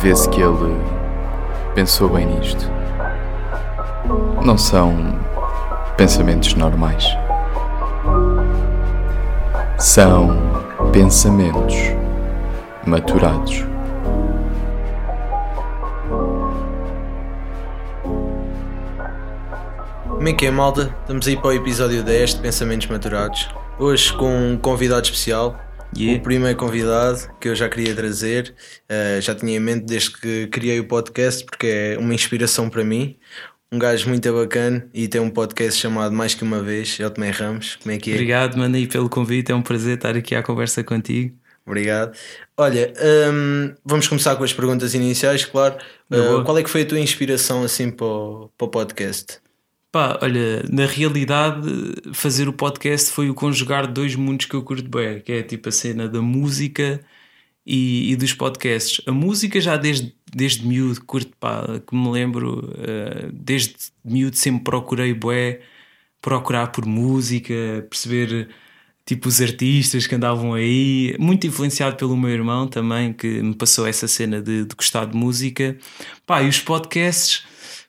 vê-se que ele pensou bem nisto. Não são pensamentos normais. São pensamentos maturados. Como é que é, malta? Estamos aí para o episódio 10 de Pensamentos Maturados. Hoje com um convidado especial. Yeah. O primeiro convidado que eu já queria trazer, eh, já tinha em mente desde que criei o podcast, porque é uma inspiração para mim. Um gajo muito bacana e tem um podcast chamado Mais Que Uma Vez, é o Tomé Ramos. Como é que é? Obrigado, mano, aí pelo convite. É um prazer estar aqui à conversa contigo. Obrigado. Olha, hum, vamos começar com as perguntas iniciais, claro. Uh, qual é que foi a tua inspiração assim para o, para o podcast? Pá, olha, na realidade, fazer o podcast foi o conjugar dois mundos que eu curto bem, que é tipo a cena da música e, e dos podcasts. A música já desde, desde miúdo, curto, pá, que me lembro, eh, desde miúdo sempre procurei bué, procurar por música, perceber tipo os artistas que andavam aí, muito influenciado pelo meu irmão também, que me passou essa cena de, de gostar de música. Pá, e os podcasts,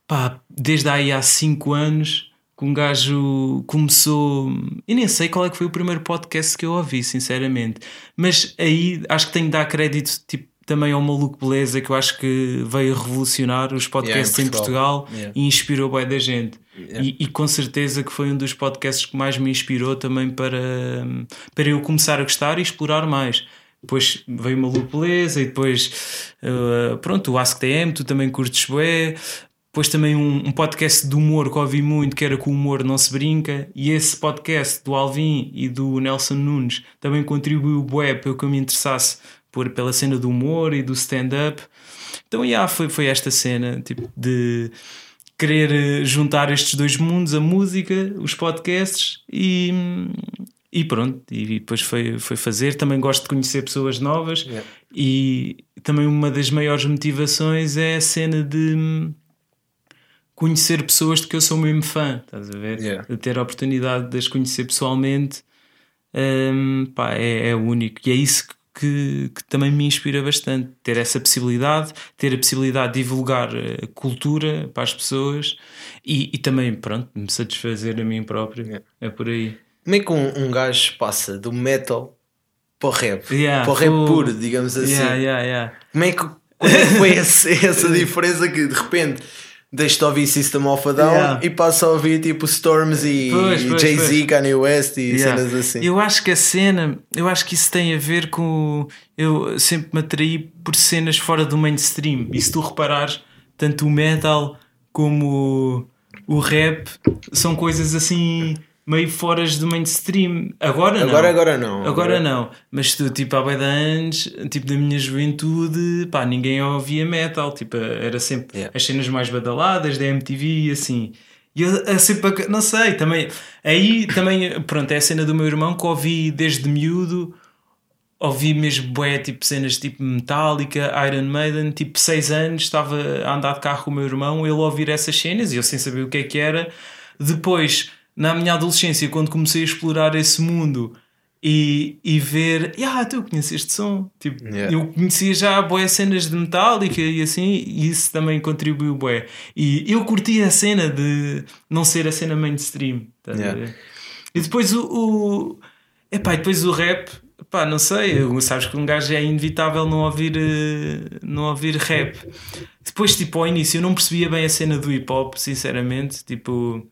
pá, desde aí há 5 anos que um gajo começou. E nem sei qual é que foi o primeiro podcast que eu ouvi, sinceramente. Mas aí acho que tenho de dar crédito tipo, também ao Maluco Beleza, que eu acho que veio revolucionar os podcasts Yeah, em em Portugal, Yeah. e inspirou bem da gente. Yeah. E, e com certeza que foi um dos podcasts que mais me inspirou também para, para eu começar a gostar e explorar mais. Depois veio uma Beleza e depois, uh, pronto, o AskTM, tu também curtes bué. Depois também um, um podcast de humor que ouvi muito, que era com o humor não se brinca. E esse podcast do Alvin e do Nelson Nunes também contribuiu bué para que eu me interessasse por, pela cena do humor e do stand-up. Então, yeah, foi, foi esta cena tipo, de querer eh, juntar estes dois mundos, a música, os podcasts e, e pronto. E depois foi, foi fazer. Também gosto de conhecer pessoas novas Yeah. e também uma das maiores motivações é a cena de hum, conhecer pessoas de que eu sou mesmo fã, estás a ver? Yeah. De ter a oportunidade de as conhecer pessoalmente hum, pá, é, é único e é isso que, que, também me inspira bastante. Ter essa possibilidade, ter a possibilidade de divulgar eh, cultura para as pessoas e, e também, pronto, me satisfazer a mim próprio. Yeah. É por aí. Como é que um, um gajo passa do metal para o rap? Yeah, para o rap full. puro, digamos assim. Como é que quando é que foi esse- essa diferença que de repente deixa de ouvir System of a Down Yeah. e passa a ouvir tipo Storms e, Jay-Z. Kanye West e Yeah. cenas assim? Eu acho que a cena, eu acho que isso tem a ver com. Eu sempre me atraí por cenas fora do mainstream. E se tu reparares, tanto o metal como o, o rap são coisas assim meio fora do mainstream. Agora não. Agora, agora não. Agora não, mas tu, tipo, há bem de anos, tipo, da minha juventude, pá, ninguém ouvia metal, tipo, era sempre Yeah. as cenas mais badaladas da MTV e assim. E eu, eu sempre, não sei, também, aí também, pronto, é a cena do meu irmão que ouvi desde miúdo, ouvi mesmo bué, tipo, cenas tipo Metallica, Iron Maiden, tipo, 6 anos, estava a andar de carro com o meu irmão, ele a ouvir essas cenas e eu sem saber o que é que era. Depois, na minha adolescência, quando comecei a explorar esse mundo e, e ver, ah, tu conheces este som? Tipo, Yeah. eu conhecia já boé cenas de Metallica e assim, e isso também contribuiu bué. E eu curti a cena de não ser a cena mainstream. a Yeah. E depois o, o epá, e depois o rap, pá, não sei, sabes que um gajo é inevitável não ouvir, eh, não ouvir rap. Depois, tipo, ao início eu não percebia bem a cena do hip hop, sinceramente, tipo,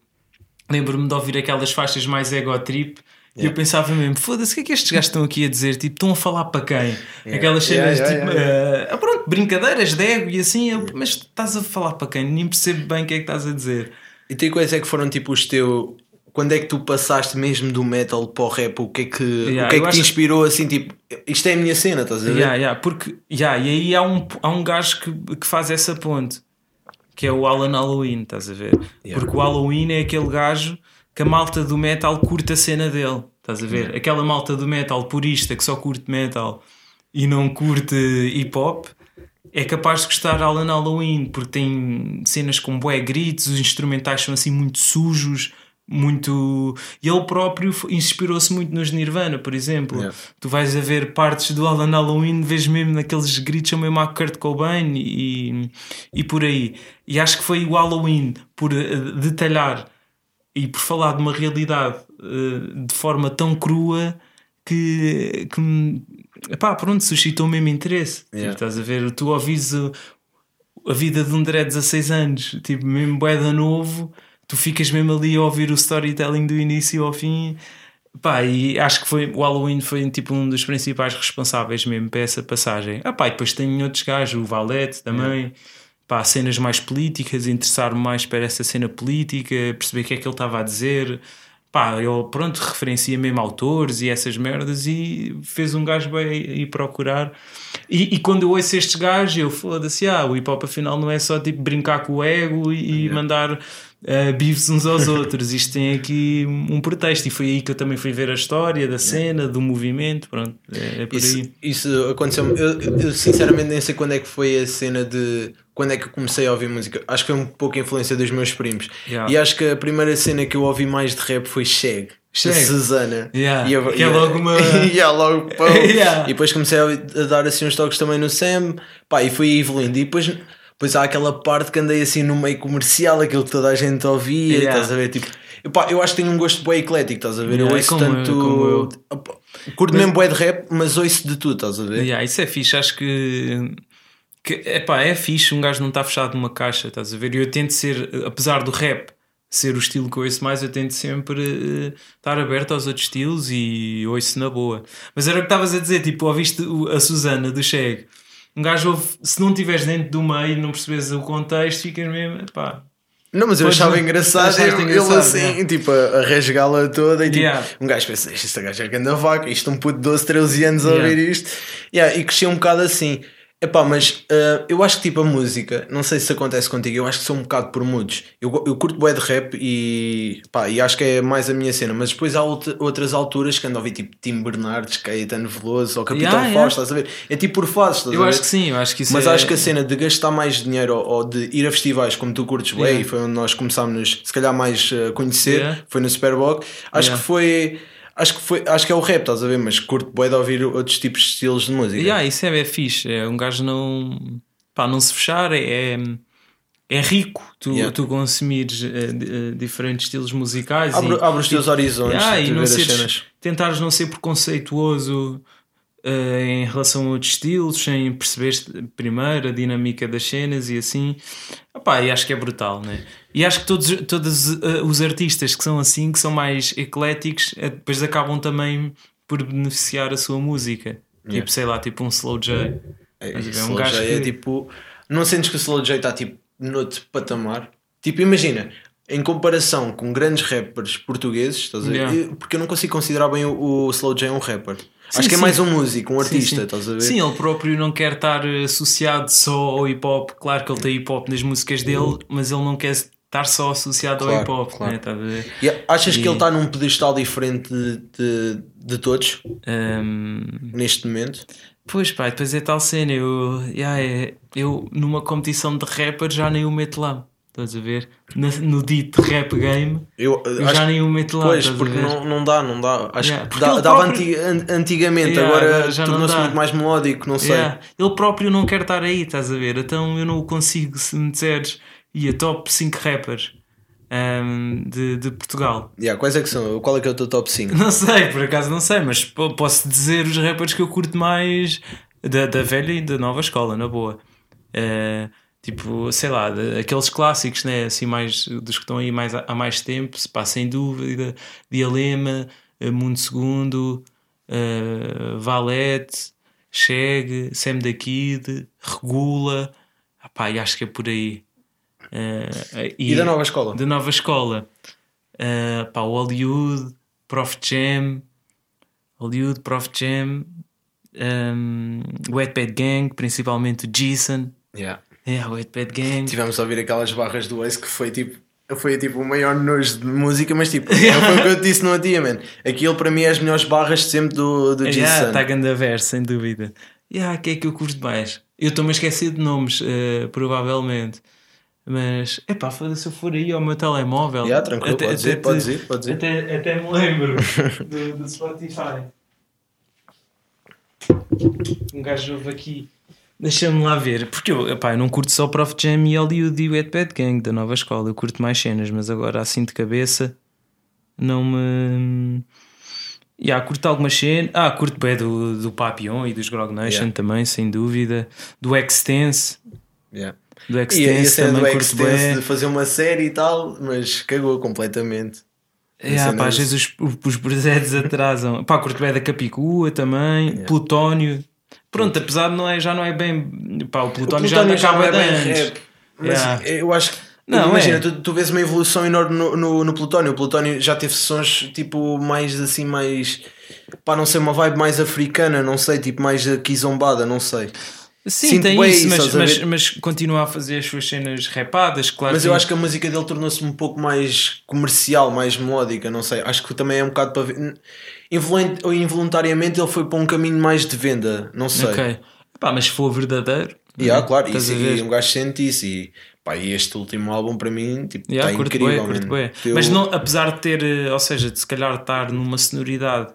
lembro-me de ouvir aquelas faixas mais ego trip. E eu pensava mesmo, foda-se, o que é que estes gajos estão aqui a dizer? Tipo, estão a falar para quem? Aquelas Yeah, cenas, yeah, tipo, ah, pronto, brincadeiras de ego e assim, eu, mas estás a falar para quem? Nem percebo bem o que é que estás a dizer. E tem quais é que foram tipo os teus. Quando é que tu passaste mesmo do metal para o rap? O que é que, o que, é que te inspirou assim? Tipo, isto é a minha cena, estás a ver? Yeah, yeah, porque, yeah, e aí há um, há um gajo que, que faz essa ponte, que é o Alan Halloween, estás a ver? Yeah. Porque o Halloween é aquele gajo que a malta do metal curta a cena dele, estás a ver? Aquela malta do metal purista que só curte metal e não curte hip hop. É capaz de gostar Alan Halloween porque tem cenas com bué gritos, os instrumentais são assim muito sujos, muito. E ele próprio inspirou-se muito nos Nirvana, por exemplo. Yeah. Tu vais a ver partes do Alan Halloween, vês mesmo naqueles gritos são mesmo a Kurt Cobain e, e por aí. E acho que foi o Halloween por eh, detalhar e por falar de uma realidade eh, de forma tão crua que, que epá, pronto, suscitou mesmo interesse. Yeah. Tipo, estás a ver, tu ouvis o- a vida de um André de 16 anos, tipo, mesmo boeda novo, tu ficas mesmo ali a ouvir o storytelling do início ao fim. Pá, e acho que foi, o Halloween foi tipo um dos principais responsáveis mesmo para essa passagem. Ah, pá, e depois tem outros gajos, o Valete também. Pá, cenas mais políticas, interessar-me mais para essa cena política, perceber o que é que ele estava a dizer. Pá, ele, pronto, referencia mesmo autores e essas merdas e fez um gajo bem ir procurar. E, e quando eu ouço estes gajos, eu foda-se, ah, o hip hop afinal não é só tipo brincar com o ego e, e mandar uh, bifes uns aos outros. Isto tem aqui um pretexto. E foi aí que eu também fui ver a história da cena, do movimento. Pronto, é, é por Isso, aí. isso aconteceu eu, eu sinceramente nem sei quando é que foi a cena de quando é que eu comecei a ouvir música. Acho que foi um pouco a influência dos meus primos. Yeah. E acho que a primeira cena que eu ouvi mais de rap foi Shag. Susana. Yeah. E eu- Que é logo uma- yeah, logo, pô. Yeah. E depois comecei a, a dar assim uns toques também no Sam. Pá, e fui evoluindo. E depois, depois há aquela parte que andei assim no meio comercial, aquilo que toda a gente ouvia. Yeah. Estás a ver? Tipo, Epá, eu acho que tenho um gosto bem eclético, estás a ver? Yeah, eu é ouço como eu, tanto. como eu. Opa, Curto mesmo bué de rap, mas ouço de tudo, estás a ver? Yeah, isso é fixe, acho que, que epá, é fixe um gajo não está fechado numa caixa, estás a ver? E eu tento ser, apesar do rap ser o estilo que eu ouço mais, eu tento sempre eh, estar aberto aos outros estilos e ouço na boa. Mas era o que estavas a dizer, tipo, ouviste a Susana do Cheg. Um gajo ouve, se não estiveres dentro do meio, não percebes o contexto, ficas mesmo, pá. Não, mas eu achava não- engraçado ele, engraçado, ele assim, yeah. tipo, a, a rasgá-la toda e tipo, Yeah. um gajo pensa, este gajo é anda vaca, isto é um puto de 12, 13 anos a Yeah. ouvir isto. Yeah, e cresci um bocado assim. Epá, mas ah, eu acho que tipo a música, não sei se acontece contigo, eu acho que sou um bocado por moods. Eu, eu curto bué de rap e, pá, e acho que é mais a minha cena, mas depois há outra- outras alturas que ando a ouvir tipo Tim Bernardes, Caetano Veloso ou Capitão Yeah, yeah. Fausto, estás a ver? É tipo por fases, estás Eu a ver? acho que sim, eu acho que isso Mas é... acho que a cena de gastar mais dinheiro ou, ou de ir a festivais como tu curtes bem, Yeah. e foi onde nós começámos se calhar mais a conhecer, Yeah. foi no Superboc. Acho Yeah. que foi. Acho que, foi, acho que é o rap, estás a ver? Mas curto bem de ouvir outros tipos de estilos de música. Yeah, isso é, é fixe. É um gajo não, pá, não se fechar, é, é, é rico tu, Yeah. tu consumires eh, eh, diferentes estilos musicais Abre, e, abre os teus horizontes Yeah, de e não seres- tentares não ser preconceituoso em relação a outros estilos, sem perceber primeiro a dinâmica das cenas e assim. Epá, e acho que é brutal, né? E acho que todos, todos eh, os artistas que são assim, que são mais ecléticos, eh, depois acabam também por beneficiar a sua música. Yeah. Tipo, sei lá, tipo um Slow J. É, ver? Slow um gajo J que- é tipo. Não sentes que o Slow J está tipo noutro patamar? Tipo, imagina, em comparação com grandes rappers portugueses, estás a ver? Yeah. Porque eu não consigo considerar bem o, o Slow J um rapper. Sim, Acho que é sim. mais um músico, um Sim, artista, sim. estás a ver? Sim, ele próprio não quer estar associado só ao hip hop. Claro que ele tem hip hop nas músicas dele, mas ele não quer estar só associado Claro, ao hip hop. claro. Né? Estás a ver? E achas E- que ele está num pedestal diferente de, de, de todos Ahm, neste momento? pois pá, depois é tal cena. Eu, yeah, é- eu numa competição de rapper já nem o meto lá. Estás a ver? Na- no dito rap game, Eu, eu já nem o meto lá. Pois, porque não, não dá, não dá. Acho Yeah, que dava próprio- anti- an- antigamente, Yeah, agora tornou-se muito mais melódico, não sei. Yeah. Ele próprio não quer estar aí, estás a ver? Então eu não o consigo se me disseres e a top 5 rappers ahm, de, de Portugal. Yeah, quais é que são? Qual é que é o teu top 5? Não sei, por acaso não sei, mas po- posso dizer os rappers que eu curto mais da, da velha e da nova escola, na boa. Eh, tipo, sei lá, de- aqueles clássicos, né? Assim, mais dos que estão aí mais, há mais tempo, se pá, sem dúvida, Dialema, eh, Mundo Segundo, eh, Valete, Chegue, Sam da Kid, Regula, ah, pá, e acho que é por aí. Eh, E da nova escola? da nova escola. Uh, pá, o Hollywood, Prof Jam, Hollywood, Prof Jam, um, Wetpad Gang, principalmente o Jason. Yeah. É, o Wetpad Gang. Tivemos a ouvir aquelas barras do Ace que foi tipo. Foi tipo o maior nojo de música, mas tipo, foi o que eu te disse no dia, man. Aquilo para mim é as melhores barras de sempre do, do Yeah, Jason. tá ganda verso, sem dúvida. Yeah, que é que eu curto mais? Eu estou-me a esquecer de nomes, uh, provavelmente. Mas, epá, foda-se, se eu for aí ao meu telemóvel. Yeah, tranquilo, podes ir, podes ir, podes ir. Até, até me lembro do, do Spotify. Um gajo ouve aqui. Deixa-me lá ver, porque eu, epá, eu não curto só Prof Jam e Hollywood e o Wetpad Gang da nova escola, eu curto mais cenas, mas agora assim de cabeça não me. Yeah, curto algumas cenas. Ah, curto bem do, do Papillon e dos Grog Nation Yeah. também, sem dúvida. Do Extense. Yeah. Do E a Extense cena do também curto Extense bem. de fazer uma série e tal, mas cagou completamente. Yeah, cena pá, às vezes os, os projetos atrasam. Pá, curto bem da Capicua também, Plutónio. Pronto, apesar de não é, já não é bem. Pá, o O Plutónio, já não acaba é bem rap, mas Yeah. eu acho que. Não, imagina, é. tu, tu vês uma evolução enorme no, no, no Plutónio. O Plutónio já teve sessões tipo mais assim, mais. Pá, não sei, uma vibe mais africana, não sei, tipo mais aqui zombada, não sei. Sim, Sinto tem bem isso, mas, mas, mas continua a fazer as suas cenas rapadas, claro. Mas que eu acho que a música dele tornou-se um pouco mais comercial, mais melódica, não sei. Acho que também é um bocado para ver. Involuntariamente ele foi para um caminho mais de venda, não sei. Ok. Pá, mas for verdadeiro. Yeah, né, claro, estás e um gajo sente isso. E, pá, e este último álbum para mim tipo, Yeah, está incrível. mano. bué. Eu- Mas não, apesar de ter, eh, ou seja, de se calhar estar numa sonoridade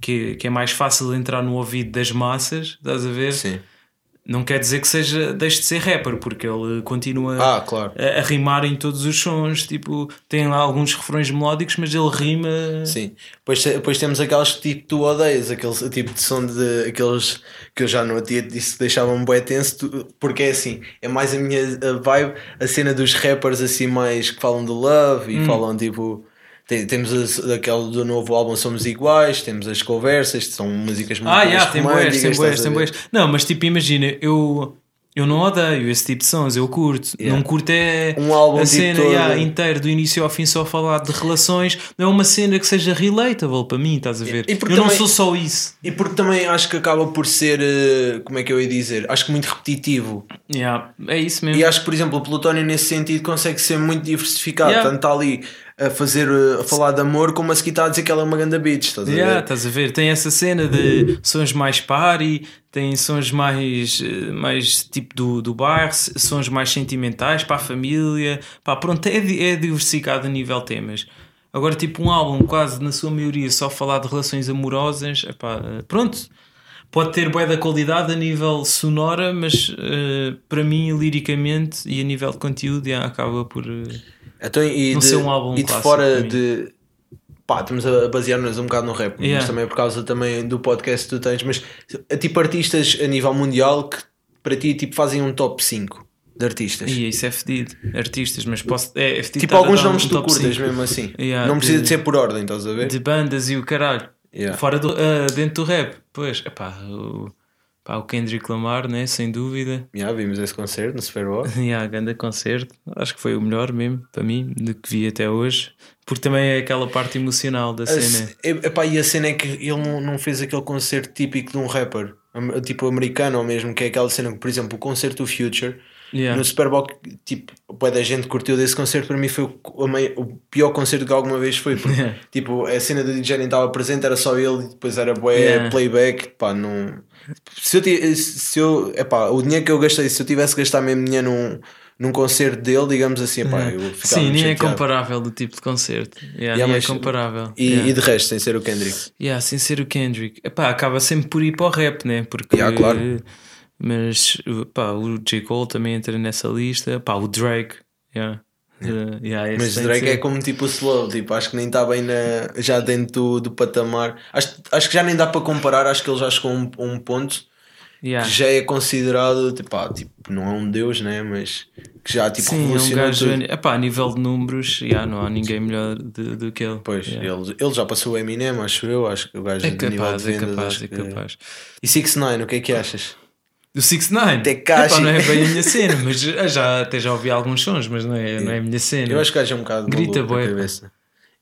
que, que é mais fácil de entrar no ouvido das massas, estás a ver? Sim. Não quer dizer que seja, deixe de ser rapper, porque ele continua Ah, claro. a, a rimar em todos os sons. Tipo, tem lá alguns refrões melódicos, mas ele rima. Sim. Depois, depois temos aqueles que tipo, tu odeias, aquele tipo de som de aqueles que eu já no dia disse deixavam-me bué tenso, tu- porque é assim, é mais a minha vibe, a cena dos rappers assim mais que falam de love Hum. e falam tipo. Tem- Temos a- aquele do novo álbum Somos Iguais, temos as conversas, são músicas muito Ah, yeah, tem boas, tem boas, tem boas. Não, mas tipo, imagina, eu, eu não odeio esse tipo de sons, eu curto. Yeah. Não curto é Um álbum a tipo cena todo. yeah, inteiro, do início ao fim, só falar de relações. Não é uma cena que seja relatable para mim, estás a ver? E eu porque não também- sou só isso. E porque também acho que acaba por ser, eh, como é que eu ia dizer? Acho que muito repetitivo. Yeah, é isso mesmo. E acho que, por exemplo, o Plutónio nesse sentido consegue ser muito diversificado. Yeah. Tanto está ali a fazer, eh, a falar de amor, como a seguir está a dizer que ela é uma ganda bitch, estás a Yeah, ver? estás a ver? Tem essa cena de sons mais party, tem sons mais, eh, mais tipo do, do bairro, sons mais sentimentais para a família. Pá, pronto, é, é diversificado a nível temas. Agora, tipo, um álbum quase na sua maioria só falar de relações amorosas, epá, eh, pronto. Pode ter bué da qualidade a nível sonora, mas eh, para mim, liricamente e a nível de conteúdo, yeah, acaba por. eh, Então, e Não de, ser um álbum e de fora de. Pá, estamos a basear-nos um bocado no rap, Yeah. mas também é por causa também do podcast que tu tens. Mas eh, tipo artistas a nível mundial que para ti tipo, fazem um top 5 de artistas. E isso é fedido. Artistas, mas posso. É, é Tipo alguns nomes um tu curtas mesmo assim. Yeah, não precisa de- de ser por ordem, estás a ver? de bandas e o caralho. Yeah. Fora do, ah, dentro do rap, pois, epá, o, pá, o Kendrick Lamar, né? Sem dúvida. Yeah, vimos esse concerto no Super Bowl. A grande concerto, acho que foi o melhor mesmo para mim, de que vi até hoje, porque também é aquela parte emocional da A cena. ce- epá, e a cena é que ele não, não fez aquele concerto típico de um rapper, tipo americano ou mesmo, que é aquela cena que, por exemplo, o concerto do Future. Yeah. No Super Bowl, tipo, bué da gente curtiu desse concerto. Para mim, foi o, o pior concerto que alguma vez foi. Porque, Yeah. tipo, a cena do DJ nem estava presente, era só ele, e depois era bué Yeah. playback. Pá, não. Se eu, se eu, epá, o dinheiro que eu gastei, se eu tivesse que gastar mesmo dinheiro num, num concerto dele, digamos assim, epá, eu ficava Sim, nem é comparável do tipo de concerto. Yeah, Yeah, nem mas- é comparável. E, Yeah. e de resto, sem ser o Kendrick. Yeah, sem ser o Kendrick. Epá, acaba sempre por ir para o rap, né? Porque, Yeah, claro. Mas pá, o J. Cole também entra nessa lista. Pá, o Drake. Yeah. Uh, yeah, esse Mas Drake ser. é como tipo o Slow, tipo, acho que nem está bem na, já dentro do, do patamar. Acho, acho que já nem dá para comparar, acho que ele já chegou a um, a um ponto Yeah. que já é considerado, tipo, ah, tipo, não é um deus, né? Mas que já tipo Sim, é um gajo. tudo. Epá, a nível de números, yeah, não há ninguém melhor do que ele. Pois, Yeah. ele, ele já passou o Eminem, acho eu, acho que o gajo É de nível capaz, de é vendas, capaz, acho é capaz. E 6 9 o que é que achas? Do 6 9 Tekashi. não é bem a minha cena, mas já, até já ouvi alguns sons, mas não é, não é a minha cena. Eu acho que é um bocado Grita cabeça.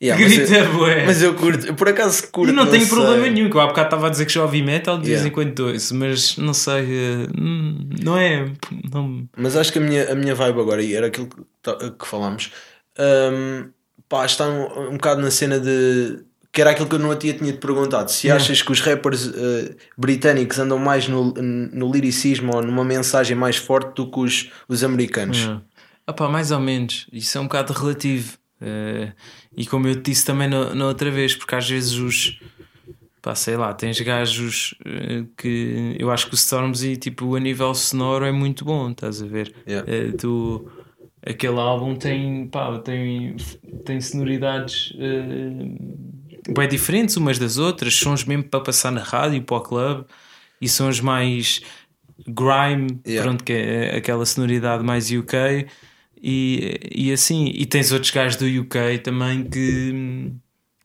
Yeah, mas Grita eu- bué. Mas eu curto, eu por acaso curto. E não, tenho sei. problema nenhum, que eu há bocado estava a dizer que já ouvi metal de vez Yeah. em quando ouço, mas não sei, eh, hum, não é. Não, Mas acho que a minha, a minha vibe agora, e era aquilo que, que falámos, hum, pá, está um, um bocado na cena de. Que era aquilo que eu outro dia tinha te perguntado. Se Yeah. achas que os rappers eh, britânicos andam mais no, no liricismo ou numa mensagem mais forte do que os, os americanos. não. Ah pá, mais ou menos. Isso é um bocado relativo. Uh, e como eu te disse também na, na, outra vez, porque às vezes os. Pá, sei lá, tens gajos uh, que. Eu acho que o Stormzy, tipo, a nível sonoro é muito bom, estás a ver? Yeah. Uh, tu, aquele álbum tem, pá, tem, tem sonoridades bem diferentes umas das outras, sons mesmo para passar na rádio, para o club, e sons mais grime, Yeah. pronto, que é aquela sonoridade mais UK. E, e assim, e tens outros gajos do UK também que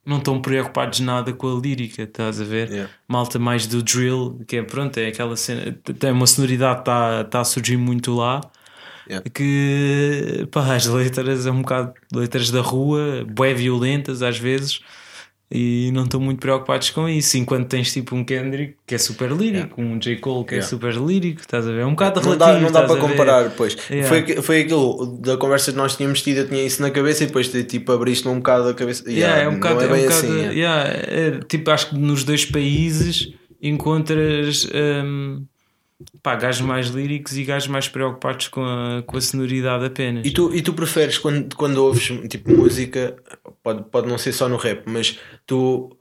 não estão preocupados nada com a lírica, estás a ver? Yeah. Malta mais do drill, que é pronto, é aquela cena, tem uma sonoridade que está tá a surgir muito lá. Yeah. Que pá, as letras é um bocado letras da rua, bué violentas às vezes, e não estão muito preocupados com isso. Enquanto tens tipo um Kendrick que é super lírico, um J. Cole que é Yeah. super lírico, estás a ver? É um bocado Não relativo. dá, não dá para comparar, pois. Yeah. Foi, foi aquilo da conversa que nós tínhamos tido, eu tinha isso na cabeça e depois tipo abriste-me um bocado a cabeça. Yeah, é um bocado, não é é um bem bocado- assim. yeah. yeah, é, tipo, acho que nos dois países encontras hum, pá, gajos mais líricos e gajos mais preocupados com a, com a sonoridade apenas. E tu, e tu preferes quando, quando ouves tipo música, pode, pode não ser só no rap, mas tu,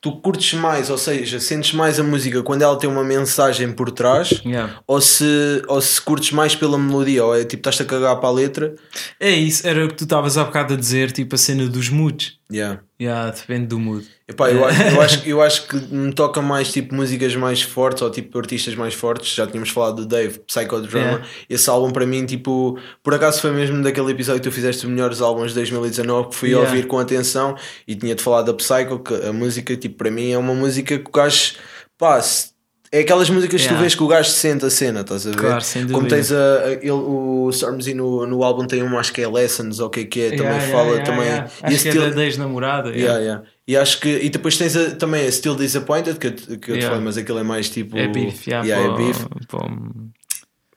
tu curtes mais, ou seja, sentes mais a música quando ela tem uma mensagem por trás, Yeah. ou, se, ou se curtes mais pela melodia, ou é tipo estás a cagar para a letra. É isso, era o que tu estavas há bocado a dizer, tipo a cena dos moods. Yeah. Yeah, depende do mood. Epá, eu, acho, eu, acho, eu acho que me toca mais tipo músicas mais fortes ou tipo artistas mais fortes. Já tínhamos falado do Dave, Psychodrama. Yeah. Esse álbum para mim, tipo, por acaso foi mesmo daquele episódio que tu fizeste os melhores álbuns de 2019 que fui Yeah. ouvir com atenção e tinha-te falado da Psycho, que a música, tipo, para mim é uma música que o gajo, pá, se- é aquelas músicas que tu Yeah. vês que o gajo sente a cena, estás a ver? Claro, sem Como tens a, a- ele, o Stormzy no, no álbum tem uma, acho que é Lessons, ou o que é que é, também Yeah, fala yeah, também. yeah. e Acho que é da ex-namorada. Yeah, yeah. E acho que e depois tens a- também a Still Disappointed que, eu te- que eu te Yeah. falei, mas aquele é mais tipo É beef, yeah, Yeah, para, é beef. Para, Como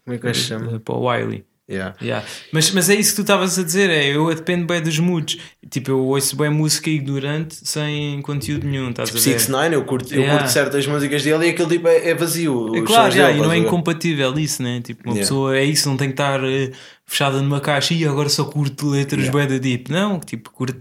é que se chama? para o Wiley. Yeah. Yeah. Mas, mas é isso que tu estavas a dizer, é, eu dependo bem dos moods. Tipo, eu ouço bem música ignorante sem conteúdo nenhum, estás a ver? 6 9 eu curto, eu Yeah. curto certas músicas dele e aquele tipo é, é vazio. É claro, dele, e não é incompatível isso, né? Tipo, uma pessoa é isso, não tem que estar eh, fechada numa caixa e agora só curto letras Yeah. bué da deep. Não, tipo, curto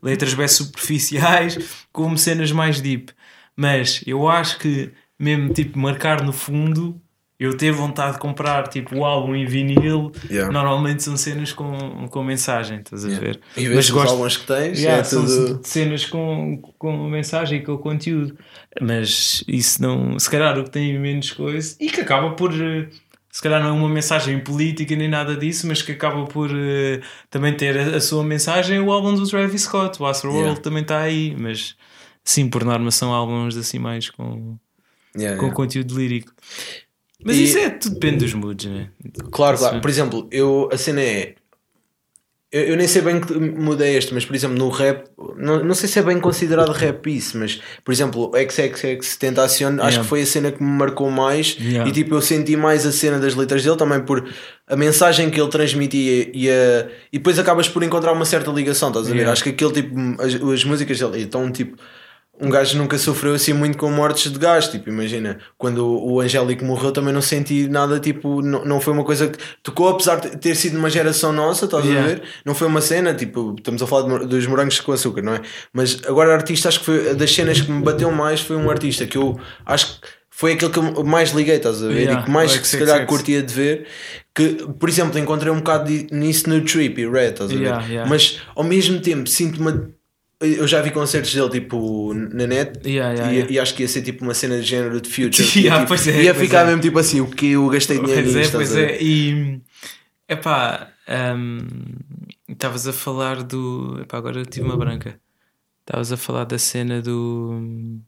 letras bem superficiais como cenas mais deep. Mas eu acho que mesmo tipo marcar no fundo, eu ter vontade de comprar tipo o álbum em vinil, Yeah. normalmente são cenas com, com mensagem, estás a ver? E vês os álbuns que tens, Yeah, é são tudo. cenas com, com mensagem e com conteúdo, mas isso não, se calhar o que tem menos coisa e que acaba por eh, se calhar não é uma mensagem política nem nada disso, mas que acaba por eh, também ter a, a sua mensagem. é O álbum do Travis Scott, o Astroworld, Yeah. também está aí, mas sim, por norma são álbuns assim mais com, Yeah, com yeah. conteúdo lírico. Mas E- isso é tudo depende dos moods, né? Claro, claro. é. Por exemplo, eu, a cena é. Eu, eu nem sei bem que mudei este, mas por exemplo, no rap, não, não sei se é bem considerado rap isso, mas por exemplo, XXX Tentacion, acho Yeah. que foi a cena que me marcou mais Yeah. e tipo, eu senti mais a cena das letras dele também por a mensagem que ele transmitia e, a, e depois acabas por encontrar uma certa ligação, estás a ver? Yeah. Acho que aquele tipo, as, as músicas dele estão tipo. Um gajo nunca sofreu assim muito com mortes de gás, tipo, imagina, quando o Angélico morreu também não senti nada, tipo, não, não foi uma coisa que tocou, apesar de ter sido uma geração nossa, estás Yeah. a ver? Não foi uma cena, tipo, estamos a falar de dos morangos com açúcar, não é? Mas agora artista, acho que foi das cenas que me bateu mais foi um artista que eu acho que foi aquele que eu mais liguei, estás a ver? Yeah, e que mais o que se calhar curtia de ver, que, por exemplo, encontrei um bocado de- nisso no Trippy Red, estás a ver? Yeah, yeah. Mas ao mesmo tempo sinto uma eu já vi concertos dele tipo na net Yeah, yeah, e, yeah. e acho que ia ser tipo uma cena de género de future. Yeah, tipo, pois é, ia pois ficar é. mesmo tipo assim, o que eu gastei dinheiro Pois é, pois a ver? é. E epá, hum, estavas a falar do. Epá, agora eu tive uma branca. Estavas a falar da cena do.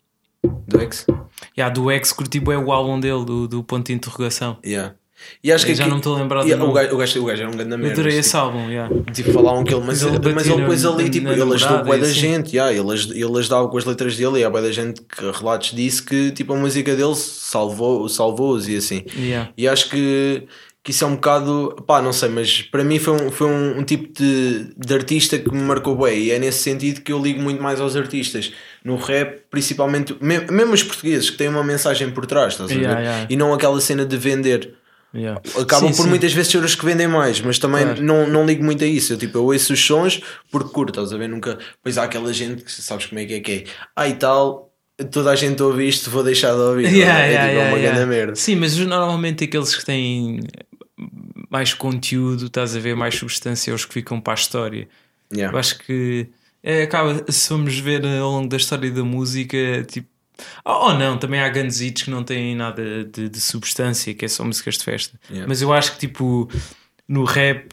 Do X? Yeah, do ex curti é o álbum dele, do, do ponto de interrogação. Yeah. E acho que Eu já aqui- não estou a lembrar Yeah, o, gajo, o, gajo, o gajo era um grande Eu merda. adorei tipo, esse álbum, yeah. Tipo, falavam que ele, mas, Mas ele mas, ele depois ali, tipo, ele ajudou e da assim. gente, yeah, ele, ele ajudava com as letras dele e há bué da gente que relatos disse que tipo, a música dele salvou- salvou-os e assim. Yeah. E acho que, que isso é um bocado, pá, não sei, mas para mim foi um, foi um, um tipo de, de artista que me marcou bem e é nesse sentido que eu ligo muito mais aos artistas. No rap, principalmente, me- mesmo os portugueses que têm uma mensagem por trás, estás a ver? Yeah, yeah. E não aquela cena de vender. Yeah. Acabam Sim, por sim. muitas vezes ser os que vendem mais, mas também Claro. não, não ligo muito a isso. Eu, tipo, eu ouço os sons porque curto, estás a ver? Nunca. Pois há aquela gente que sabes como é que é que é. Ah, e tal, toda a gente ouve isto, vou deixar de ouvir. Yeah, é, yeah, tipo, é yeah, uma yeah. grande merda. Sim, mas normalmente aqueles que têm mais conteúdo, estás a ver, mais substância, é os que ficam para a história. Yeah. Eu acho que é, acaba, se formos ver ao longo da história da música, tipo. Ou ou não, também há grandes hits que não têm nada de, de substância, que é só músicas de festa. Yeah. Mas eu acho que, tipo, no rap,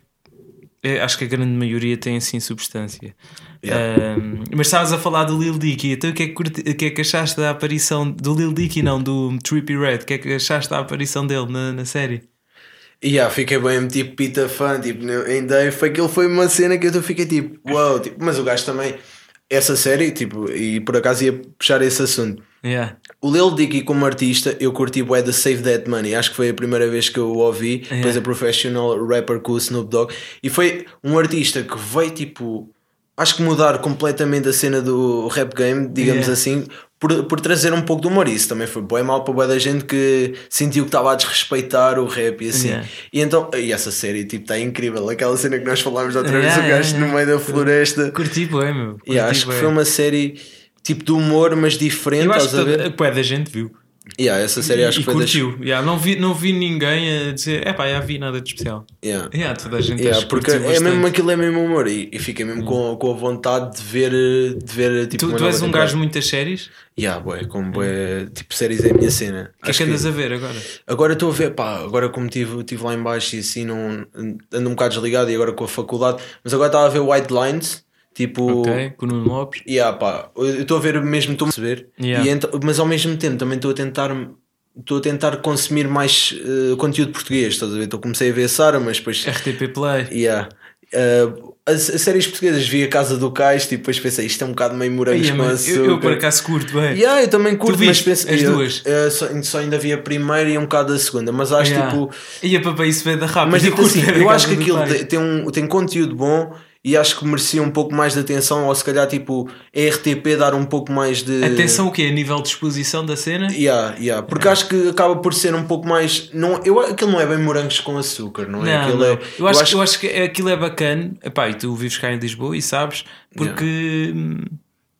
é, acho que a grande maioria tem assim substância. Yeah. Um, mas estavas a falar do Lil Dicky, então o que, é que, que é que achaste da aparição do Lil Dicky, não, do Trippy Red? O que é que achaste da aparição dele na, na série? E yeah, fiquei bem tipo pita fã, tipo, Dave, foi aquilo foi uma cena que eu fiquei tipo, uau, tipo, mas o gajo também, essa série, tipo, e por acaso ia puxar esse assunto. Yeah. O Lil Dicky como artista, eu curti bué da Save That Money, acho que foi a primeira vez que eu o ouvi, depois a Professional Rapper com o Snoop Dogg, e foi um artista que veio tipo, acho que mudar completamente a cena do rap game, digamos Yeah. assim, por, por trazer um pouco de humor, isso também foi bué mal para bué da gente que sentiu que estava a desrespeitar o rap e assim. Yeah. E então, e essa série tipo está incrível, aquela cena que nós falámos outra vez, Yeah, o gajo yeah, no meio da floresta. Curti, bué, meu. Curti Yeah, acho que foi uma série tipo de humor, mas diferente, Eu acho a que ver? toda- bué da gente viu. Yeah, essa série acho e que foi das. curtiu. Yeah, não, vi, não vi ninguém a dizer, é pá, já vi nada de especial. Yeah. Yeah, toda a gente Yeah, que porque é mesmo aquilo é mesmo humor e, e fiquei mesmo com, com a vontade de ver, de ver tipo. Tu, tu és um temporada. gajo de muitas sérias? Yeah, bué, como bué, tipo séries é a minha cena. O que é que andas a ver agora? Agora estou a ver, pá, agora como estive tive lá em baixo e assim não, ando um bocado desligado e agora com a faculdade, mas agora estava a ver White Lines, tipo. Ok, com o Nuno Lopes. Yeah, pá, eu estou a ver mesmo, estou a perceber, Yeah. então- mas ao mesmo tempo também estou a tentar estou a tentar consumir mais eh, conteúdo português, estás a ver? Estou comecei a ver Sara, mas depois RTP Play. Yeah. Uh, as, as séries portuguesas vi a Casa do Cais e depois pensei isto é um bocado meio com mas eu, eu por acaso curto bem. Yeah, eu também curto, Tu mas penso, as eu- duas? eu só, só ainda vi a primeira e um bocado a segunda, mas acho Yeah. tipo. Ia para isso vai da rápido. Mas eu tipo curto assim, eu acho que aquilo tem, tem um, tem conteúdo bom e acho que merecia um pouco mais de atenção, ou se calhar tipo a RTP dar um pouco mais de. Atenção o quê? A nível de exposição da cena? Yeah, yeah, porque acho que acaba por ser um pouco mais. Não, eu, aquilo não é bem morangos com açúcar, não é? Não, aquilo não. É, eu, acho, que- eu acho que aquilo é bacana. Epá, e tu vives cá em Lisboa e sabes, porque hum,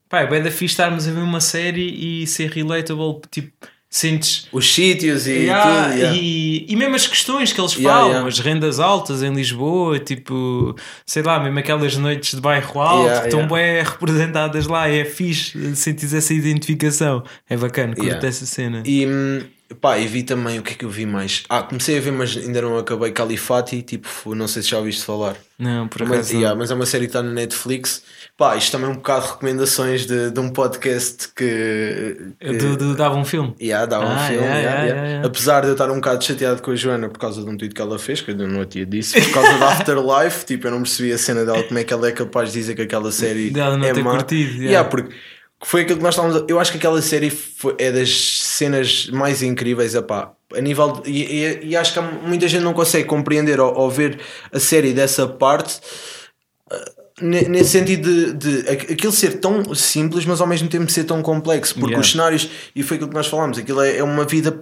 pá, é bem da fixe estarmos a ver uma série e ser relatable, tipo, sentes. Os sítios e Yeah, tudo. yeah. e, e mesmo as questões que eles falam, as rendas altas em Lisboa, tipo, sei lá, mesmo aquelas noites de bairro alto que estão bem representadas lá, é fixe, sentes essa identificação, é bacana, curto essa cena. E hum, pá, e vi também o que é que eu vi mais. Ah, comecei a ver, mas ainda não acabei Califati, tipo, não sei se já ouviste falar. Não, por Mas, acaso. não. yeah, mas é uma série que está na Netflix. Pá, isto também é um bocado de recomendações de, de um podcast que. que Do, do, dava um filme. Yeah, um Ah, filme, yeah, yeah, yeah, yeah. Apesar de eu estar um bocado chateado com a Joana por causa de um tweet que ela fez, que eu não tinha disse, por causa da Afterlife, tipo, eu não percebi a cena dela, como é que ela é capaz de dizer que aquela série Dela não é ter má. curtido, yeah. Yeah, porque foi aquilo que nós estávamos a... Eu acho que aquela série foi- é das cenas mais incríveis, epá, a nível de- e, e- e acho que muita gente não consegue compreender ou, ou ver a série dessa parte Ne- nesse sentido de, de aqu- aquilo ser tão simples, mas ao mesmo tempo ser tão complexo, porque Yeah. os cenários, e foi aquilo que nós falámos, aquilo é, é uma vida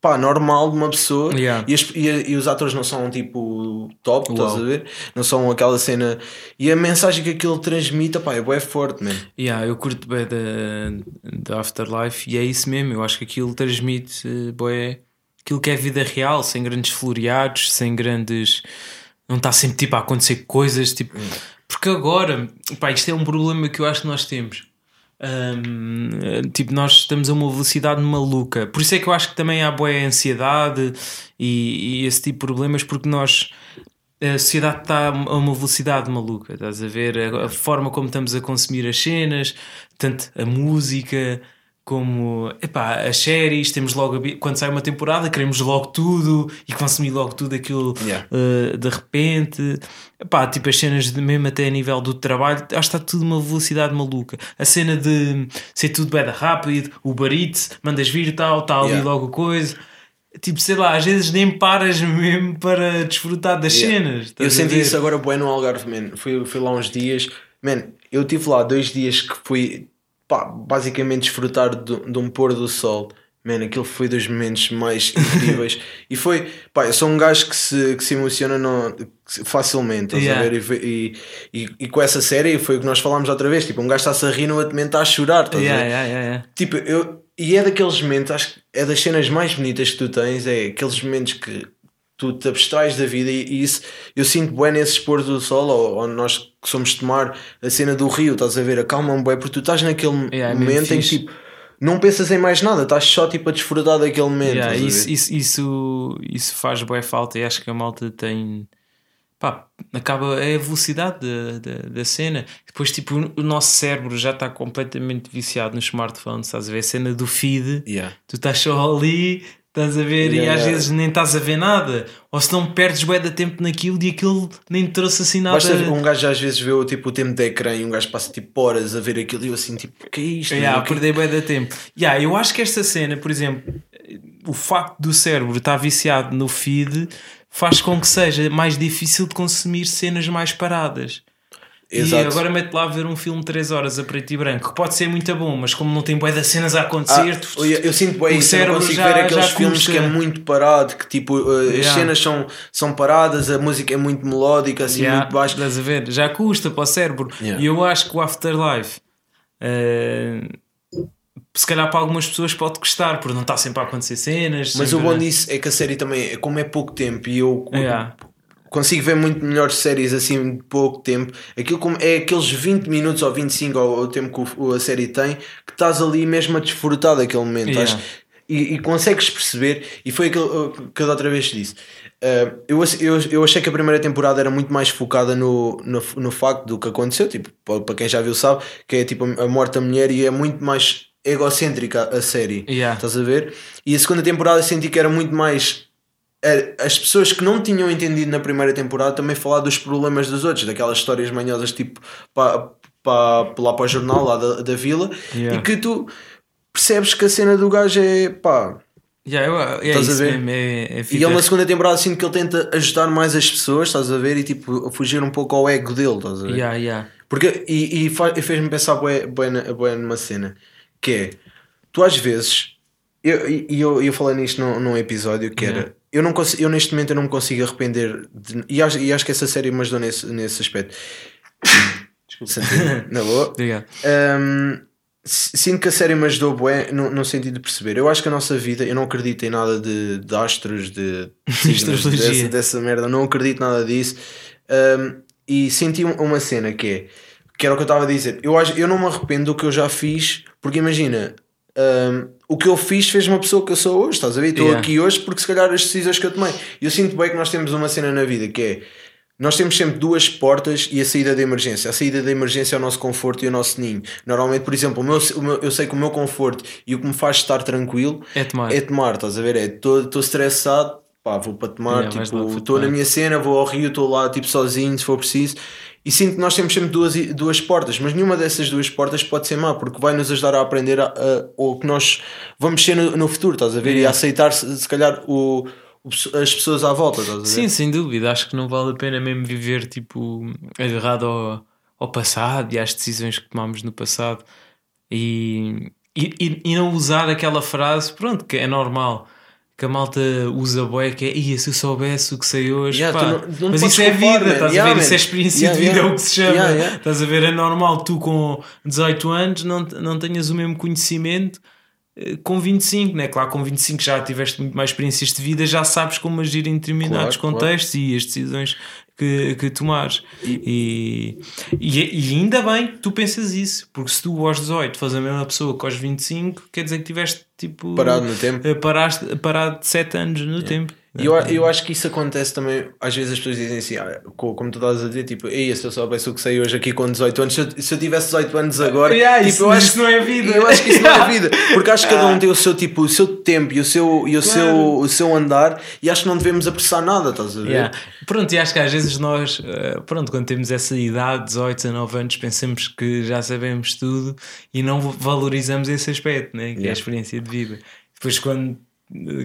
pá, normal de uma pessoa Yeah. e, as- e e os atores não são tipo top, Uau. estás a ver? Não são aquela cena e a mensagem que aquilo transmite pá, é bué forte, man. Yeah, eu curto bem da, da Afterlife e é isso mesmo. Eu acho que aquilo transmite eh, bué, aquilo que é vida real, sem grandes floreados, sem grandes. Não está sempre tipo, a acontecer coisas. Tipo, Porque agora, pá, isto é um problema que eu acho que nós temos. Hum, tipo, nós estamos a uma velocidade maluca. Por isso é que eu acho que também há boa ansiedade e, e esse tipo de problemas, porque nós a sociedade está a uma velocidade maluca, estás a ver? A, a forma como estamos a consumir as cenas, tanto a música como epá, as séries, temos logo quando sai uma temporada, queremos logo tudo e consumir logo tudo aquilo Yeah. uh, de repente. Epá, tipo as cenas de, mesmo até a nível do trabalho, acho que está tudo uma velocidade maluca. A cena de ser tudo bem rápido, o barite, mandas vir tal, tal e Yeah. logo coisa. Tipo, sei lá, às vezes nem paras mesmo para desfrutar das Yeah. cenas. Eu senti isso agora bué no Algarve, man. Fui, fui lá uns dias, man. Eu tive lá dois dias que fui pá, basicamente desfrutar de, de um pôr do sol. Man, aquilo foi dos momentos mais incríveis. e foi, pá, eu sou um gajo que se, que se emociona no, facilmente, estás Yeah. a ver? E, e, e, com essa série foi o que nós falámos outra vez. Tipo, um gajo está-se a rir no outro momento está a chorar, estás a Yeah, ver? yeah, yeah, yeah. Tipo, eu, e é daqueles momentos, acho que é das cenas mais bonitas que tu tens, é aqueles momentos que tu te abstrais da vida e, e isso eu sinto bem nesse pôr do sol ou, ou nós que somos tomar a cena do rio, estás a ver, acalma-me bem, porque tu estás naquele Yeah, é momento em que tipo não pensas em mais nada, estás só tipo a desfrutar daquele momento. Yeah, isso, isso, isso, isso faz boa falta e acho que a malta tem. Pá, acaba. É a velocidade da, da, da cena. Depois, tipo, o nosso cérebro já está completamente viciado no smartphone. Estás a ver a cena do feed, Yeah. tu estás só ali, estás a ver, e Yeah. às vezes nem estás a ver nada. Ou se não perdes bué de tempo naquilo e aquilo nem te trouxe assim nada. Basta um gajo às vezes vê o, tipo, o tempo de ecrã e um gajo passa tipo horas a ver aquilo e eu assim tipo, que é isto? Yeah, que- perder bem de tempo. Yeah, eu acho que esta cena, por exemplo, o facto do cérebro estar viciado no feed faz com que seja mais difícil de consumir cenas mais paradas. Exato. E agora mete lá a ver um filme de 3 horas a preto e branco, que pode ser muito bom, mas como não tem bué das cenas a acontecer, Ah, eu, eu sinto bem o isso, eu consigo já- ver aqueles filmes custa. que é muito parado, que tipo uh, as Yeah. cenas são, são paradas, a música é muito melódica, assim Yeah, muito baixa. estás a ver? Já custa para o cérebro. Yeah. E eu acho que o Afterlife, eh, se calhar para algumas pessoas pode custar, porque não está sempre a acontecer cenas. Mas o sempre- bom disso é que a série também, como é pouco tempo e eu Yeah. Consigo ver muito melhores séries assim de pouco tempo, aquilo como é aqueles 20 minutos ou 25 ou o tempo que a série tem, que estás ali mesmo a desfrutar daquele momento. Yeah. estás- e, e consegues perceber, e foi aquilo que eu da outra vez disse. Uh, eu, eu, eu achei que a primeira temporada era muito mais focada no, no, no facto do que aconteceu, tipo, para para quem já viu sabe, que é tipo a morte da mulher e é muito mais egocêntrica a série. Yeah. Estás a ver? E a segunda temporada senti que era muito mais. Era- As pessoas que não tinham entendido na primeira temporada também falar dos problemas dos outros, daquelas histórias manhosas tipo para, para, lá para o jornal lá da, da vila Yeah. e que tu percebes que a cena do gajo é pá. Yeah, eu- é Estás a ver? mesmo, é, é, E ele na segunda temporada sinto que ele tenta ajudar mais as pessoas, estás a ver? E tipo fugir um pouco ao ego dele, estás a ver? Yeah, yeah. Porque, e, e, e fez-me pensar na- bué numa cena que é tu às vezes eu, e eu, eu falei nisto num, num episódio que era. Eu, não consigo, eu neste momento eu não me consigo arrepender de- e, acho, e acho que essa série me ajudou nesse, nesse aspecto Santinho, na boa Obrigado. um, sinto que a série me ajudou bué no, no sentido de perceber. Eu acho que a nossa vida, eu não acredito em nada de, de astros, de signos, Astrologia. dessa, dessa merda, não acredito nada disso. Um, e senti um- uma cena que é que era o que eu estava a dizer. Eu, acho, eu não me arrependo do que eu já fiz, porque imagina. Um, o que eu fiz fez uma pessoa que eu sou hoje, estás a ver? Estou Yeah. aqui hoje porque se calhar as decisões que eu tomei. E eu sinto bem que nós temos uma cena na vida que é nós temos sempre duas portas e a saída de emergência. A saída de emergência é o nosso conforto e o nosso ninho. Normalmente, por exemplo, o meu, o meu- eu sei que o meu conforto e o que me faz estar tranquilo É tomar. é tomar, estás a ver? Estou estressado, pá, vou para tomar, Yeah, lá tipo, estou na minha cena, vou ao rio, estou lá tipo sozinho se for preciso. E sinto que nós temos sempre duas, duas portas, mas nenhuma dessas duas portas pode ser má, porque vai nos ajudar a aprender a, a- o que nós vamos ser no, no futuro, estás a ver? E a Yeah. aceitar se, se calhar o, as pessoas à volta, estás a ver? Sim, sem dúvida. Acho que não vale a pena mesmo viver tipo agarrado ao, ao passado e às decisões que tomámos no passado e, e, e- e não usar aquela frase, pronto, que é normal. Que a malta usa bué, que é "Ia, se eu soubesse o que sei hoje, Yeah, pá." não- não mas isso é vida, man. estás Yeah, a ver? Isso man. é experiência Yeah, de vida, é o que se chama. Estás a ver? É normal tu com 18 anos não, não tenhas o mesmo conhecimento eh, com 25, né? Claro, com 25 já tiveste muito mais experiências de vida, já sabes como agir em determinados Claro, claro. contextos e as decisões que, que tomares. E, e, e ainda bem que tu pensas isso, porque se tu aos 18 fazes a mesma pessoa que aos 25, quer dizer que tiveste tipo Parado no tempo. eh, paraste, parado 7 anos no tempo. E eu, eu acho que isso acontece também, às vezes as pessoas dizem assim, ah, co- como tu estás a dizer, tipo, Ei, se eu soubesse o que sei hoje aqui com 18 anos, se eu, se eu tivesse 18 anos agora, Yeah, tipo, isso- eu acho isso não é vida. Eu acho que isso não é vida, porque acho que cada um tem o seu tipo, o seu tempo e o seu, e o Claro. seu, o seu andar, e acho que não devemos apressar nada, estás a ver? Yeah. Pronto, e acho que às vezes nós, eh, pronto, quando temos essa idade, 18, 19 anos, pensamos que já sabemos tudo e não valorizamos esse aspecto, né? que é a Yeah. experiência de vida. Depois, quando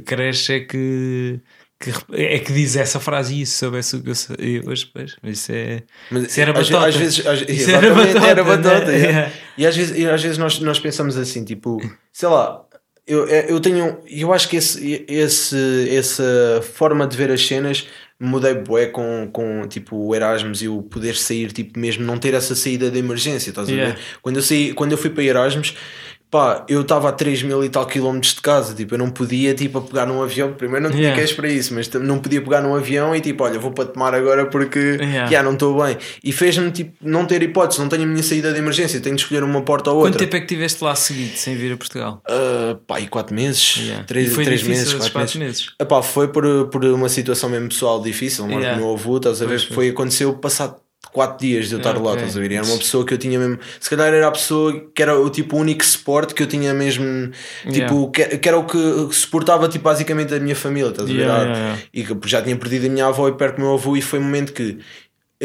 cresce, é que, que é que diz essa frase e isso soubesse o que eu sei hoje, pois, isso é. Mas isso era batota. às vezes, às- Isso era batota, era batota, né? yeah. Yeah. E às vezes, e às vezes nós, nós pensamos assim, tipo, sei lá, eu, é, eu tenho. Eu acho que esse, esse, essa forma de ver as cenas mudei bué com, com tipo o Erasmus e o poder sair, tipo, mesmo não ter essa saída de emergência, estás Yeah. a ver? Quando eu, saí, quando eu fui para Erasmus, pá, eu estava a 3 mil e tal quilómetros de casa, tipo, eu não podia, tipo, a pegar num avião, primeiro não tinha Yeah. para isso, mas não podia pegar num avião e tipo, olha, vou para tomar agora porque Yeah. já não estou bem. E fez-me, tipo, não ter hipótese, não tenho a minha saída de emergência, tenho de escolher uma porta ou Quanto outra. tempo é que tiveste lá seguido sem vir a Portugal? Ah, pá, e 4 meses, Yeah. 3 E foi três difícil meses, esses 4 quatro meses. meses? Epá, foi por, por uma situação mesmo pessoal difícil, moro Yeah. com o meu avô, estás a ver? Foi, aconteceu passado 4 dias de eu estar Ah, lá, estás a ver? E Era uma pessoa que eu tinha mesmo, se calhar era a pessoa que era o tipo único suporte que eu tinha mesmo, tipo, que, que era o que suportava tipo, basicamente a minha família, estás a ver? Yeah, Ah, yeah, yeah. E que já tinha perdido a minha avó e perto do meu avô, e foi um momento que.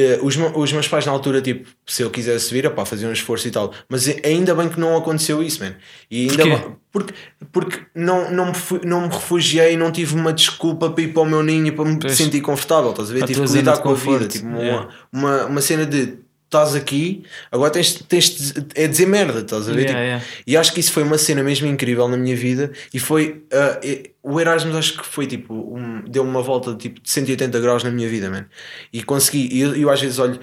Eh, os, os meus pais na altura, tipo, se eu quisesse vir, opá, faziam um esforço e tal, mas ainda bem que não aconteceu isso, man. E ainda Porquê? ba- porque, porque não, não, me fui- não me refugiei, não tive uma desculpa para ir para o meu ninho e para me Pois. sentir confortável, estás a ver? A Tive que lidar com a vida, tipo, Yeah. uma, uma, uma cena de estás aqui, agora tens, tens é dizer merda, estás a ver? Yeah, Tipo, yeah. E acho que isso foi uma cena mesmo incrível na minha vida e foi e- o Erasmus acho que foi tipo um, deu uma volta tipo, de 180 graus na minha vida, man. E consegui, e eu, eu às vezes olho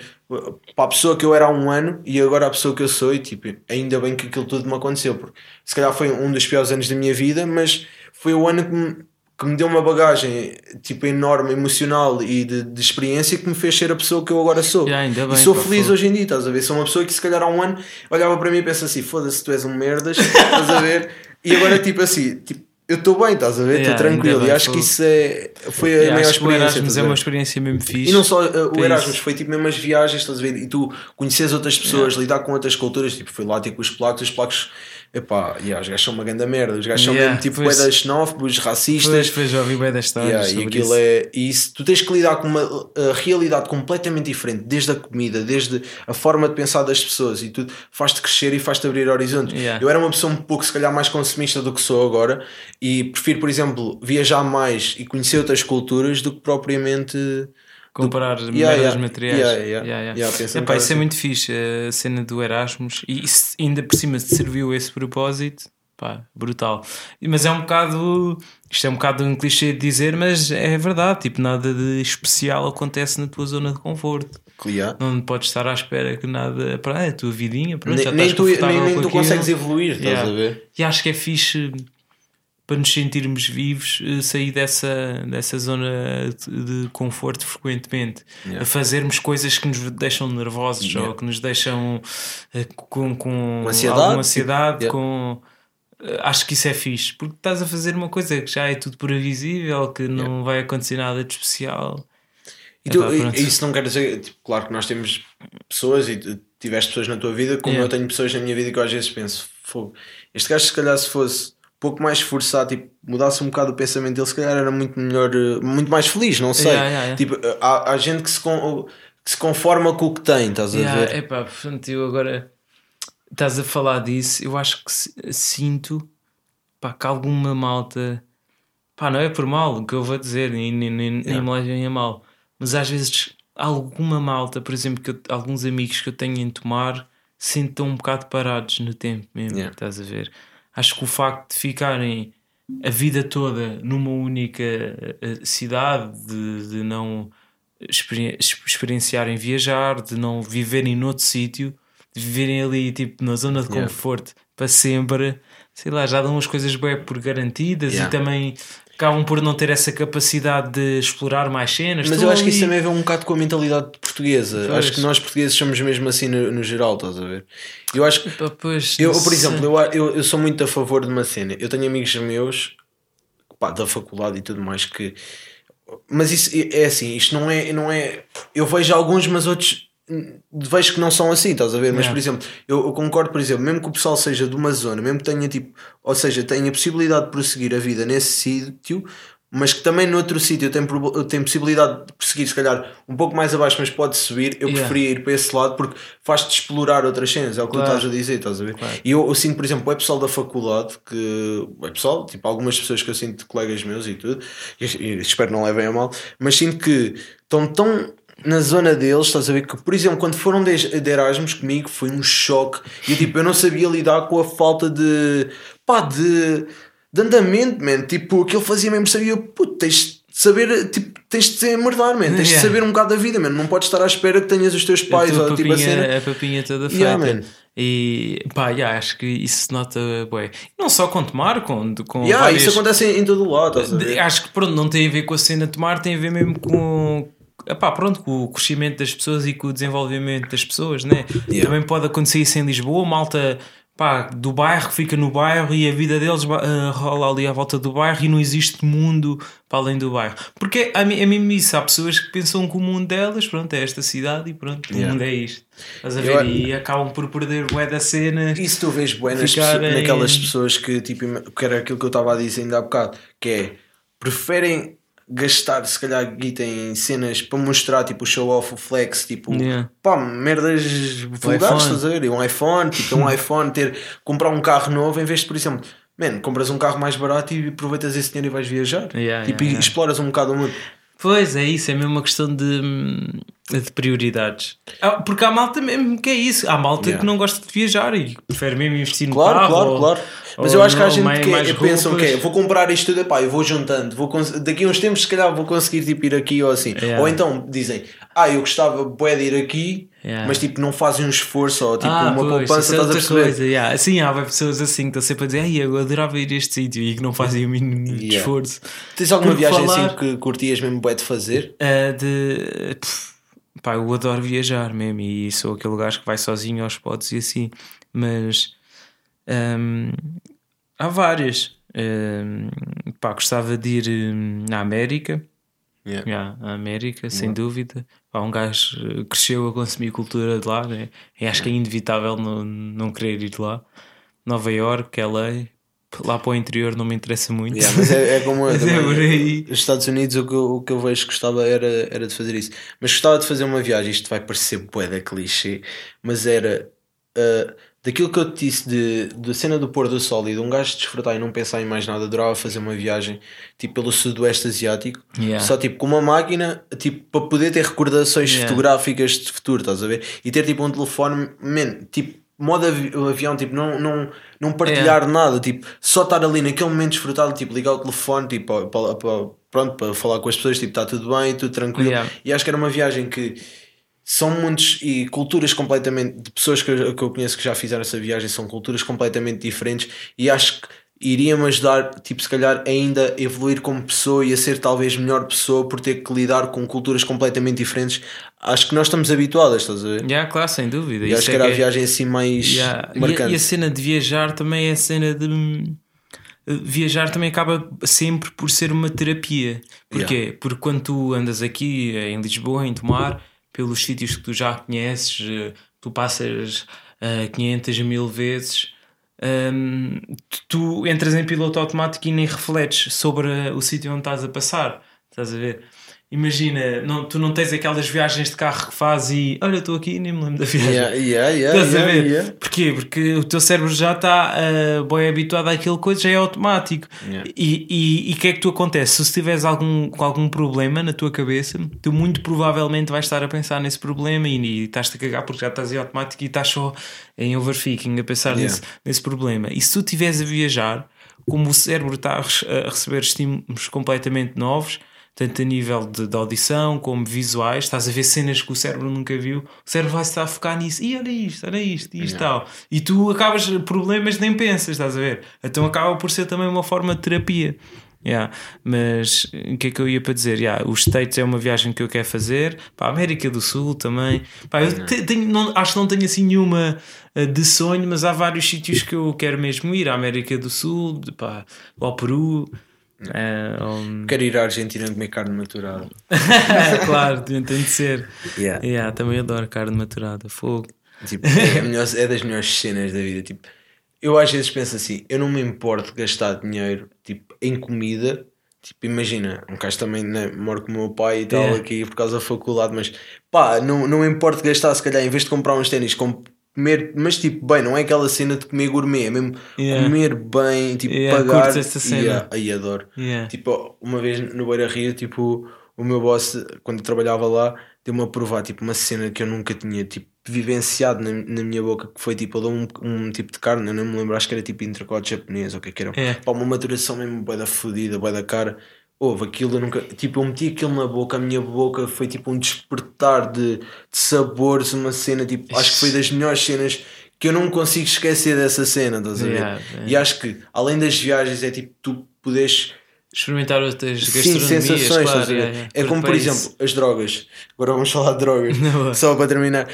para a pessoa que eu era há um ano e agora a pessoa que eu sou, e tipo, ainda bem que aquilo tudo me aconteceu, porque se calhar foi um dos piores anos da minha vida, mas foi o ano que me, que me deu uma bagagem tipo enorme, emocional e de, de experiência que me fez ser a pessoa que eu agora sou. Yeah, ainda e bem, sou feliz hoje em dia, estás a ver? Sou uma pessoa que se calhar há um ano olhava para mim e pensa assim: foda-se, tu és um merdas, estás a ver? E agora, tipo assim, tipo, eu estou bem, estás a ver? Estou Yeah, tranquilo. E bem, acho que isso é, foi a Yeah, maior acho que o experiência. Erasmus a é uma experiência mesmo fixe. E não só uh, o Erasmus, isso. foi tipo mesmo as viagens, estás a ver? E tu conheces outras pessoas, lidar com outras culturas, tipo, foi lá tipo os polacos, os polacos, epá, yeah, os gajos são uma grande merda, os gajos são Yeah, mesmo tipo pois. poedas xenófobos, racistas. Depois, depois já ouvi bem das histórias. Yeah, e aquilo isso. é. Isso, tu tens que lidar com uma realidade completamente diferente, desde a comida, desde a forma de pensar das pessoas, e tudo faz-te crescer e faz-te abrir horizontes. Yeah. Eu era uma pessoa um pouco, se calhar, mais consumista do que sou agora, e prefiro, por exemplo, viajar mais e conhecer outras culturas do que propriamente. Comparar Yeah, merdas yeah. materiais. Yeah, yeah. Yeah, yeah. Yeah, Epá, isso é assim. muito fixe, a cena do Erasmus. E isso ainda por cima se serviu esse propósito. Pá, brutal. Mas é um bocado. Isto é um bocado um clichê de dizer, mas é verdade. Tipo, nada de especial acontece na tua zona de conforto. Não podes estar à espera que nada. Pá, é a tua vidinha. Pronto, Nem, já nem estás tu, nem, confortável nem com tu consegues evoluir, estás a ver? E acho que é fixe para nos sentirmos vivos eh, sair dessa, dessa zona de conforto frequentemente Yeah. a fazermos coisas que nos deixam nervosos Yeah. ou que nos deixam eh, com, com, ansiedade, alguma ansiedade Yeah. com eh, acho que isso é fixe porque estás a fazer uma coisa que já é tudo previsível que não vai acontecer nada de especial E tu- e isso não quer dizer, tipo, claro que nós temos pessoas e tu tiveste pessoas na tua vida, como eu tenho pessoas na minha vida que eu às vezes penso, fogo, este gajo se calhar se fosse pouco mais esforçado, tipo, mudasse um bocado o pensamento dele, se calhar era muito melhor, eh, muito mais feliz, não sei. Yeah, yeah, yeah. Tipo, eh, há, há gente que se, con- que se conforma com o que tem, estás a ver? epá, portanto, eu agora estás a falar disso, eu acho que sinto pá, que alguma malta pá, não é por mal o que eu vou dizer, nem, nem, nem, nem me levem a mal, mas às vezes alguma malta, por exemplo, que eu- alguns amigos que eu tenho em tomar sinto um bocado parados no tempo mesmo, estás a ver? Acho que o facto de ficarem a vida toda numa única eh, cidade, de, de não experi- experienciarem viajar, de não viverem noutro sítio, de viverem ali tipo na zona de Yeah. conforto para sempre, sei lá, já dão as coisas bem por garantidas Yeah. e também acabam por não ter essa capacidade de explorar mais cenas. Mas eu acho que isso ali- também vem um bocado com a mentalidade portuguesa. Pois. Acho que nós portugueses somos mesmo assim no, no geral, estás a ver? Eu acho que pois, Eu, por exemplo, eu, eu, eu sou muito a favor de uma cena. Eu tenho amigos meus pá, da faculdade e tudo mais que. Mas isso é assim, isto não é, não é. Eu vejo alguns, mas outros vejo que não são assim, estás a ver? Mas, por exemplo, eu, eu concordo, por exemplo, mesmo que o pessoal seja de uma zona, mesmo que tenha tipo, ou seja, tenha possibilidade de prosseguir a vida nesse sítio, mas que também noutro sítio tem possibilidade de prosseguir, se calhar um pouco mais abaixo, mas pode subir, eu Yeah. preferia ir para esse lado porque faz-te explorar outras cenas, é o que Claro. tu estás a dizer, estás a ver? Claro. E eu, eu sinto, por exemplo, é pessoal da faculdade que. É pessoal, tipo, algumas pessoas que eu sinto colegas meus e tudo, e, e espero não levem a mal, mas sinto que estão tão na zona deles, estás a ver? Que, por exemplo, quando foram de, de Erasmus comigo, foi um choque. E tipo, eu não sabia lidar com a falta de. pá, de. de andamento, man. Tipo, aquilo fazia mesmo, sabia, puto, tens de saber, tipo, tens de ser merdar, man. Tens de Yeah. saber um bocado da vida, man. Não podes estar à espera que tenhas os teus A pais tua ou tipo a cena. a papinha toda feita. Man. E pá, yeah, acho que isso se nota bem. Não só com tomar, com, com Yeah, várias- isso acontece em, em todo o lado, a? Acho que pronto, não tem a ver com a cena de tomar, tem a ver mesmo com. Epá, pronto, com o crescimento das pessoas e com o desenvolvimento das pessoas, né? Yeah. Também pode acontecer isso em Lisboa, malta pá, do bairro fica no bairro e a vida deles ah, rola ali à volta do bairro e não existe mundo para além do bairro. Porque é, é mesmo isso, há pessoas que pensam que o mundo delas, pronto, é esta cidade e pronto, o Yeah. mundo é isto. Estás a Eu- ver? E acabam por perder bué da cena. E se tu vês bué nas Ficar pessoas- em- naquelas pessoas que, tipo, que era aquilo que eu estava a dizer ainda há bocado, que é, preferem gastar, se calhar, guita em cenas para mostrar, tipo, o show off, o flex, tipo, Yeah. pá, merdas vulgares, estás a ver? Um iPhone, tipo, um iPhone, ter, comprar um carro novo, em vez de, por exemplo, man, compras um carro mais barato e aproveitas esse dinheiro e vais viajar. Yeah, tipo, yeah, e exploras um bocado o mundo. Pois é isso, é mesmo uma questão de, hum, de prioridades. Ah, Porque há malta mesmo que é isso. Há malta Yeah. que não gosta de viajar e prefere mesmo investir no Claro, carro. claro, ou- claro. Mas eu acho que há gente mais- que mais é, pensam que é, vou comprar isto tudo, epá, eu vou juntando, vou daqui a uns tempos se calhar vou conseguir tipo, ir aqui ou assim. Yeah. Ou então dizem, ah, eu gostava bué de ir aqui, Yeah. mas tipo não fazem um esforço ou tipo Ah, uma pois, poupança, é estás a outra perceber? coisa. Yeah. Sim, há pessoas assim que estão sempre a dizer Ai, eu adorava ir a este sítio e que não fazem o mínimo Yeah. esforço. Tens alguma Por viagem falar- assim que curtias mesmo bué de fazer? Ah, de pff, pá, eu adoro viajar mesmo e sou aquele gajo que vai sozinho aos spots e assim, mas hum, há várias. Hum, pá, gostava de ir hum, à América. Yeah. Yeah, à América, sem dúvida. Pá, um gajo eh, cresceu a consumir cultura de lá, né? e acho que é inevitável não, não querer ir lá. Nova York, LA, lá para o interior não me interessa muito. Yeah, mas é, é como eu é também. por aí. Os Estados Unidos o que, eu, o que eu vejo que gostava era, era de fazer isso. Mas gostava de fazer uma viagem, isto vai parecer bué da clichê, mas era ah, daquilo que eu te disse de, da cena do pôr do sol e de um gajo desfrutar e não pensar em mais nada, adorava fazer uma viagem tipo pelo sudoeste asiático, Yeah. só tipo com uma máquina, tipo para poder ter recordações Yeah. fotográficas de futuro, estás a ver? E ter tipo um telefone, man, tipo modo avi- avião, tipo não, não, não partilhar nada, tipo só estar ali naquele momento desfrutado, tipo ligar o telefone, tipo para, para- pronto, para falar com as pessoas, tipo está tudo bem, tudo tranquilo. Yeah. E acho que era uma viagem que são mundos e culturas completamente de pessoas que eu, que eu conheço que já fizeram essa viagem são culturas completamente diferentes e acho que iria-me ajudar, tipo, se calhar ainda a evoluir como pessoa e a ser talvez melhor pessoa por ter que lidar com culturas completamente diferentes. Acho que nós estamos habituadas, estás a ver? Yeah, claro, sem dúvida. E Isso acho que é era a é- viagem assim mais Yeah. E a- marcante. E, a cena de viajar também é a cena de. Viajar também acaba sempre por ser uma terapia. Porquê? Porque quando tu andas aqui em Lisboa, em Tomar, pelos sítios que tu já conheces, eh, tu passas eh, 500 mil vezes, hum, tu, tu entras em piloto automático e nem refletes sobre o sítio onde estás a passar. Estás a ver? Imagina, não, tu não tens aquelas viagens de carro que fazes e olha, estou aqui e nem me lembro da viagem. Yeah, yeah, yeah, Estás a yeah, ver? yeah. Porquê? Porque o teu cérebro já está uh, bem habituado àquele coisa, já é automático. Yeah. E e- e o que é que tu acontece? Se tiveres algum, algum problema na tua cabeça, tu muito provavelmente vais estar a pensar nesse problema e, e estás-te a cagar porque já estás em automático e estás só em overthinking a pensar nesse, nesse problema. E se tu estiveres a viajar, como o cérebro está a a receber estímulos completamente novos, tanto a nível de, de audição como visuais, estás a ver cenas que o cérebro nunca viu, o cérebro vai estar a focar nisso, e olha isto, olha isto, e isto tal. E tu acabas problemas nem pensas, estás a ver? Então acaba por ser também uma forma de terapia. Yeah. Mas o que é que eu ia para dizer? Yeah, os States é uma viagem que eu quero fazer, para a América do Sul também. Pá, eu te- tenho- não- acho que não tenho assim nenhuma eh, de sonho, mas há vários sítios que eu quero mesmo ir: a América do Sul, pá, ao Peru. Eh, ao- Quero ir à Argentina comer carne maturada. claro, tem de ser. Yeah. Yeah, também adoro carne maturada, fogo. Tipo, é, melhor- é das melhores cenas da vida. Tipo, eu às vezes penso assim: eu não me importo gastar dinheiro tipo, em comida. Tipo, imagina, um caso também né, moro com o meu pai e tal Yeah. aqui por causa da faculdade, mas pá, não, não me importo gastar, se calhar, em vez de comprar uns ténis, com- comer, mas tipo, bem, não é aquela cena de comer gourmet, é mesmo Yeah. comer bem, tipo, Yeah, pagar. essa cena. Yeah, aí adoro. Yeah. Tipo, uma vez no Beira Rio, tipo, o meu boss, quando trabalhava lá, deu-me a provar tipo, uma cena que eu nunca tinha tipo, vivenciado na, na minha boca que foi tipo, um, um tipo de carne, eu não me lembro, acho que era tipo intercote japonês ou o que é que era. É. Pá, uma maturação mesmo bué da fodida, bué da cara. Houve aquilo, eu nunca. Tipo, eu meti aquilo na boca, a minha boca foi tipo um despertar de, de sabores, uma cena, tipo, acho que foi das melhores cenas que eu não consigo esquecer dessa cena, estás a ver? Yeah, yeah. E acho que, além das viagens, é tipo, tu podes Experimentar outras Sim, sensações, claro. estás a ver? yeah, yeah. É como, por exemplo, as drogas. Agora vamos falar de drogas, só para terminar.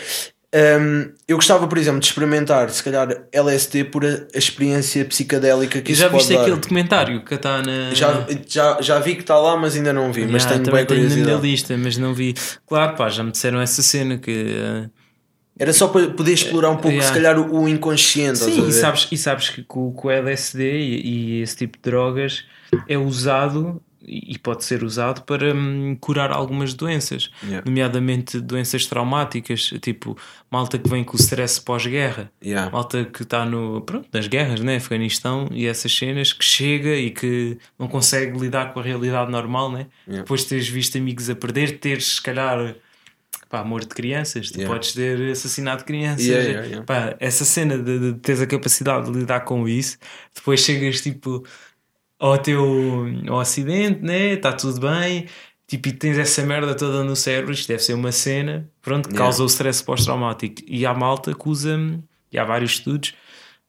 Um, eu gostava, por exemplo, de experimentar, se calhar, LSD por a, a experiência psicadélica que E isso já pode viste dar. aquele documentário que está na. Já, já, já vi que está lá, mas ainda não vi. mas Yeah, tenho também bem tenho na curiosidade. lista, mas não vi. Claro, pá, já me disseram essa cena que. eh, Era só para poder explorar um pouco, Yeah. se calhar, o, o inconsciente. Sim, e sabes, e sabes que com, com o LSD e, e esse tipo de drogas é usado e pode ser usado para hum, curar algumas doenças, Yeah. nomeadamente doenças traumáticas, tipo malta que vem com o stress pós-guerra. Yeah. Malta que está no, pronto, nas guerras, né? Afeganistão e essas cenas que chega e que não consegue lidar com a realidade normal, né? Yeah. Depois de teres visto amigos a perder, teres se calhar pá, amor de crianças, tu Yeah. podes ter assassinado crianças. Yeah, yeah, yeah. Pá, essa cena de, de teres a capacidade de lidar com isso, depois chegas tipo ao teu ao acidente, né? Está tudo bem. Tipo, e tens essa merda toda no cérebro, isto deve ser uma cena, pronto, que Yeah. causa o stress pós-traumático. E há malta que usa, e há vários estudos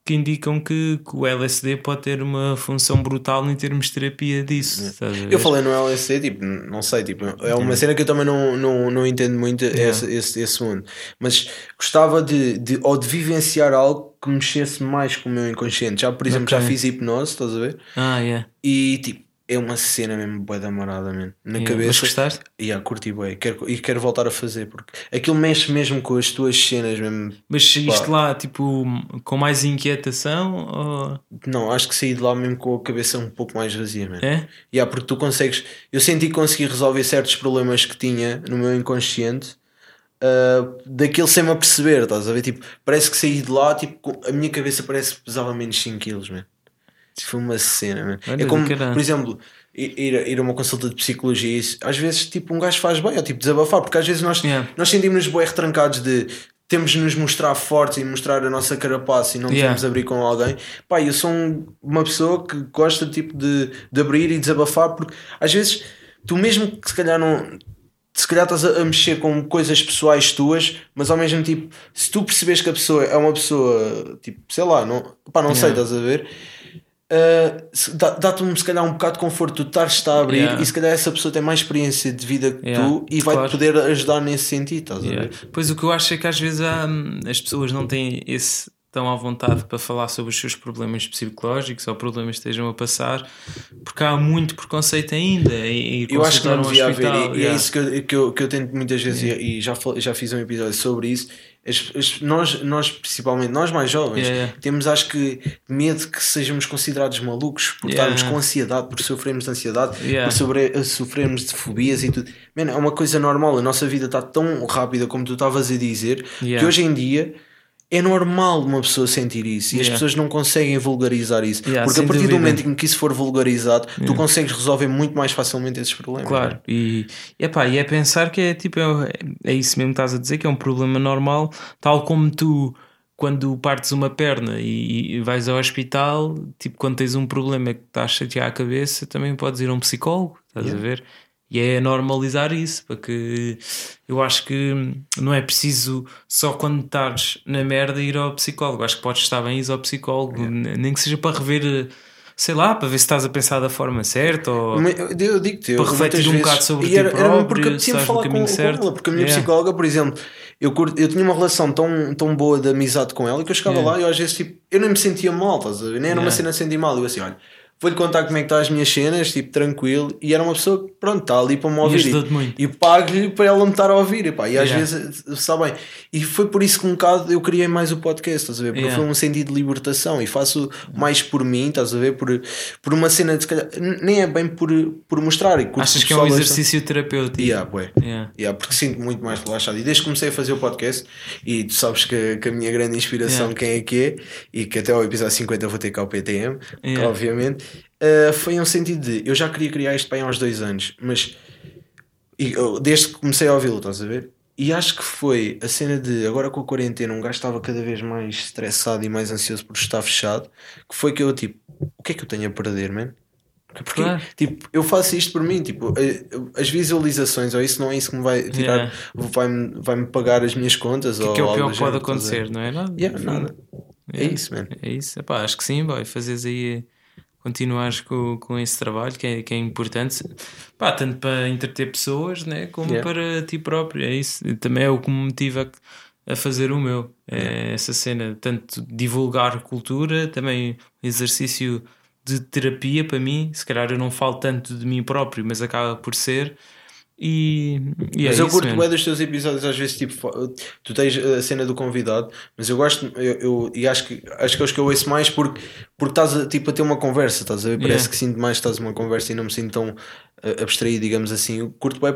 que indicam que, que o LSD pode ter uma função brutal em termos de terapia disso. Eu falei no LSD, tipo, não sei, tipo, é uma cena que eu também não, não, não entendo muito esse, esse, esse mundo. Mas gostava de, de, ou de vivenciar algo que mexesse mais com o meu inconsciente. Já, por exemplo, já Ok. fiz hipnose, estás a ver? Ah, yeah. E tipo, é uma cena mesmo bué da marada, man. Na Yeah. cabeça. Mas gostaste? E yeah, curti bué. Quero, e quero voltar a fazer, porque aquilo mexe mesmo com as tuas cenas mesmo. Mas saíste lá, tipo, com mais inquietação? Ou... Não, acho que saí de lá mesmo com a cabeça um pouco mais vazia, man. É? Yeah, porque tu consegues. Eu senti que consegui resolver certos problemas que tinha no meu inconsciente. Uh, daquilo sem me aperceber, estás a ver? Tipo, parece que saí de lá, tipo, a minha cabeça parece que pesava menos 5 kg, man. Foi uma cena, man. Olha É como, por exemplo, ir, ir- a uma consulta de psicologia, isso, às vezes, tipo, um gajo faz bem, ou tipo, desabafar, porque às vezes nós, Yeah. nós sentimos-nos bem retrancados de temos de nos mostrar fortes e mostrar a nossa carapaça e não Yeah. podemos abrir com alguém. Pá, eu sou um- uma pessoa que gosta tipo, de, de abrir e desabafar, porque às vezes tu mesmo que se calhar não. Se calhar estás a, mexer com coisas pessoais tuas, mas ao mesmo tempo, se tu percebes que a pessoa é uma pessoa, tipo, sei lá, não, pá, não sei, Yeah. estás a ver? Uh, Dá-te um, se calhar um bocado de conforto tu estares a abrir Yeah. e se calhar essa pessoa tem mais experiência de vida que Yeah, tu e vai-te claro. poder ajudar nesse sentido, estás a ver? Pois o que eu acho é que às vezes há, hum, as pessoas não têm esse tão à vontade para falar sobre os seus problemas psicológicos ou problemas que estejam a passar, porque há muito preconceito ainda. E, e Eu acho que não devia haver, hospital, e, é yeah. isso que eu, que eu, que eu tento muitas vezes, e, e já, já fiz um episódio sobre isso. As- as- nós, nós, principalmente, nós mais jovens, Yeah, yeah. temos, acho que, medo que sejamos considerados malucos por Yeah. estarmos com ansiedade, por sofrermos de ansiedade, Yeah. por sobre, eh, sofrermos de fobias e tudo. Man, é uma coisa normal, a nossa vida está tão rápida, como tu estavas a dizer, que Yeah. hoje em dia. É normal uma pessoa sentir isso e as Yeah. pessoas não conseguem vulgarizar isso. Yeah, porque a partir do dúvida. momento em que isso for vulgarizado, tu consegues resolver muito mais facilmente esses problemas. Claro, e, epá, e é pensar que é tipo, é, é isso mesmo que estás a dizer, que é um problema normal, tal como tu quando partes uma perna e, e vais ao hospital, tipo quando tens um problema que estás a chatear a cabeça, também podes ir a um psicólogo, estás a ver? E é normalizar isso, porque eu acho que não é preciso só quando estás na merda ir ao psicólogo. Acho que podes estar bem ir ao psicólogo, nem que seja para rever, sei lá, para ver se estás a pensar da forma certa ou Eu eu digo-te, eu Para refletir um bocado sobre ti era, era próprio, porque se apetecia estás no falar com, caminho com certo. ela, porque a minha Yeah. psicóloga, por exemplo, eu, curto- eu tinha uma relação tão, tão boa de amizade com ela que eu chegava Yeah. lá e eu às vezes tipo, eu nem me sentia mal, estás a ver? Nem era uma Yeah. cena de sentir mal. Eu assim, olha, vou-lhe contar como é que estão as minhas cenas, tipo, tranquilo. E era uma pessoa que, pronto, está ali para me ouvir. muito. E pago-lhe para ela me estar a ouvir. E, pá, e às Yeah. vezes, está bem. E foi por isso que um bocado eu criei mais o podcast, estás a ver? Porque Yeah. foi um sentido de libertação e faço mais por mim, estás a ver? Por, por uma cena de se calhar, nem é bem por, por mostrar. E Achas que é um pessoal exercício terapêutico? Yeah, bué. Yeah. Yeah, porque sinto muito mais relaxado. E desde que comecei a fazer o podcast, e tu sabes que, que a minha grande inspiração quem é que é, e que até ao episódio 50 eu vou ter cá o PTM, Yeah. obviamente, uh, foi um sentido de eu já queria criar isto bem há uns dois anos, mas e eu, desde que comecei a ouvi-lo, estás a ver? e acho que foi a cena de agora com a quarentena, um gajo estava cada vez mais estressado e mais ansioso por estar fechado. Que foi que eu, tipo, o que é que eu tenho a perder, man? Porque, Claro. tipo, eu faço isto por mim, tipo, eh, as visualizações, ou isso não é isso que me vai tirar, Yeah. vai-me vai-me pagar as minhas contas, Que, ou que é o pior que pode acontecer, não é? Nada. Yeah, nada. É Yeah. isso, man. É isso. Epá, acho que sim, boy. Fazes aí, continuares com, com esse trabalho que é, que é importante, pá, tanto para entreter pessoas, né, como Yeah. para ti próprio. É isso. Também é o que me motiva a, a fazer o meu. É essa cena, tanto divulgar cultura, também exercício de terapia para mim. Se calhar eu não falo tanto de mim próprio, mas acaba por ser. E, e Mas é eu curto bem dos teus episódios, às vezes, tipo, tu tens a cena do convidado, mas eu gosto, eu, eu- e acho que acho que é os que eu ouço mais porque, porque estás a, tipo, a ter uma conversa, estás a ver? Parece Yeah. que sinto mais que estás uma conversa e não me sinto tão eh, abstraído, digamos assim. Eu curto bem,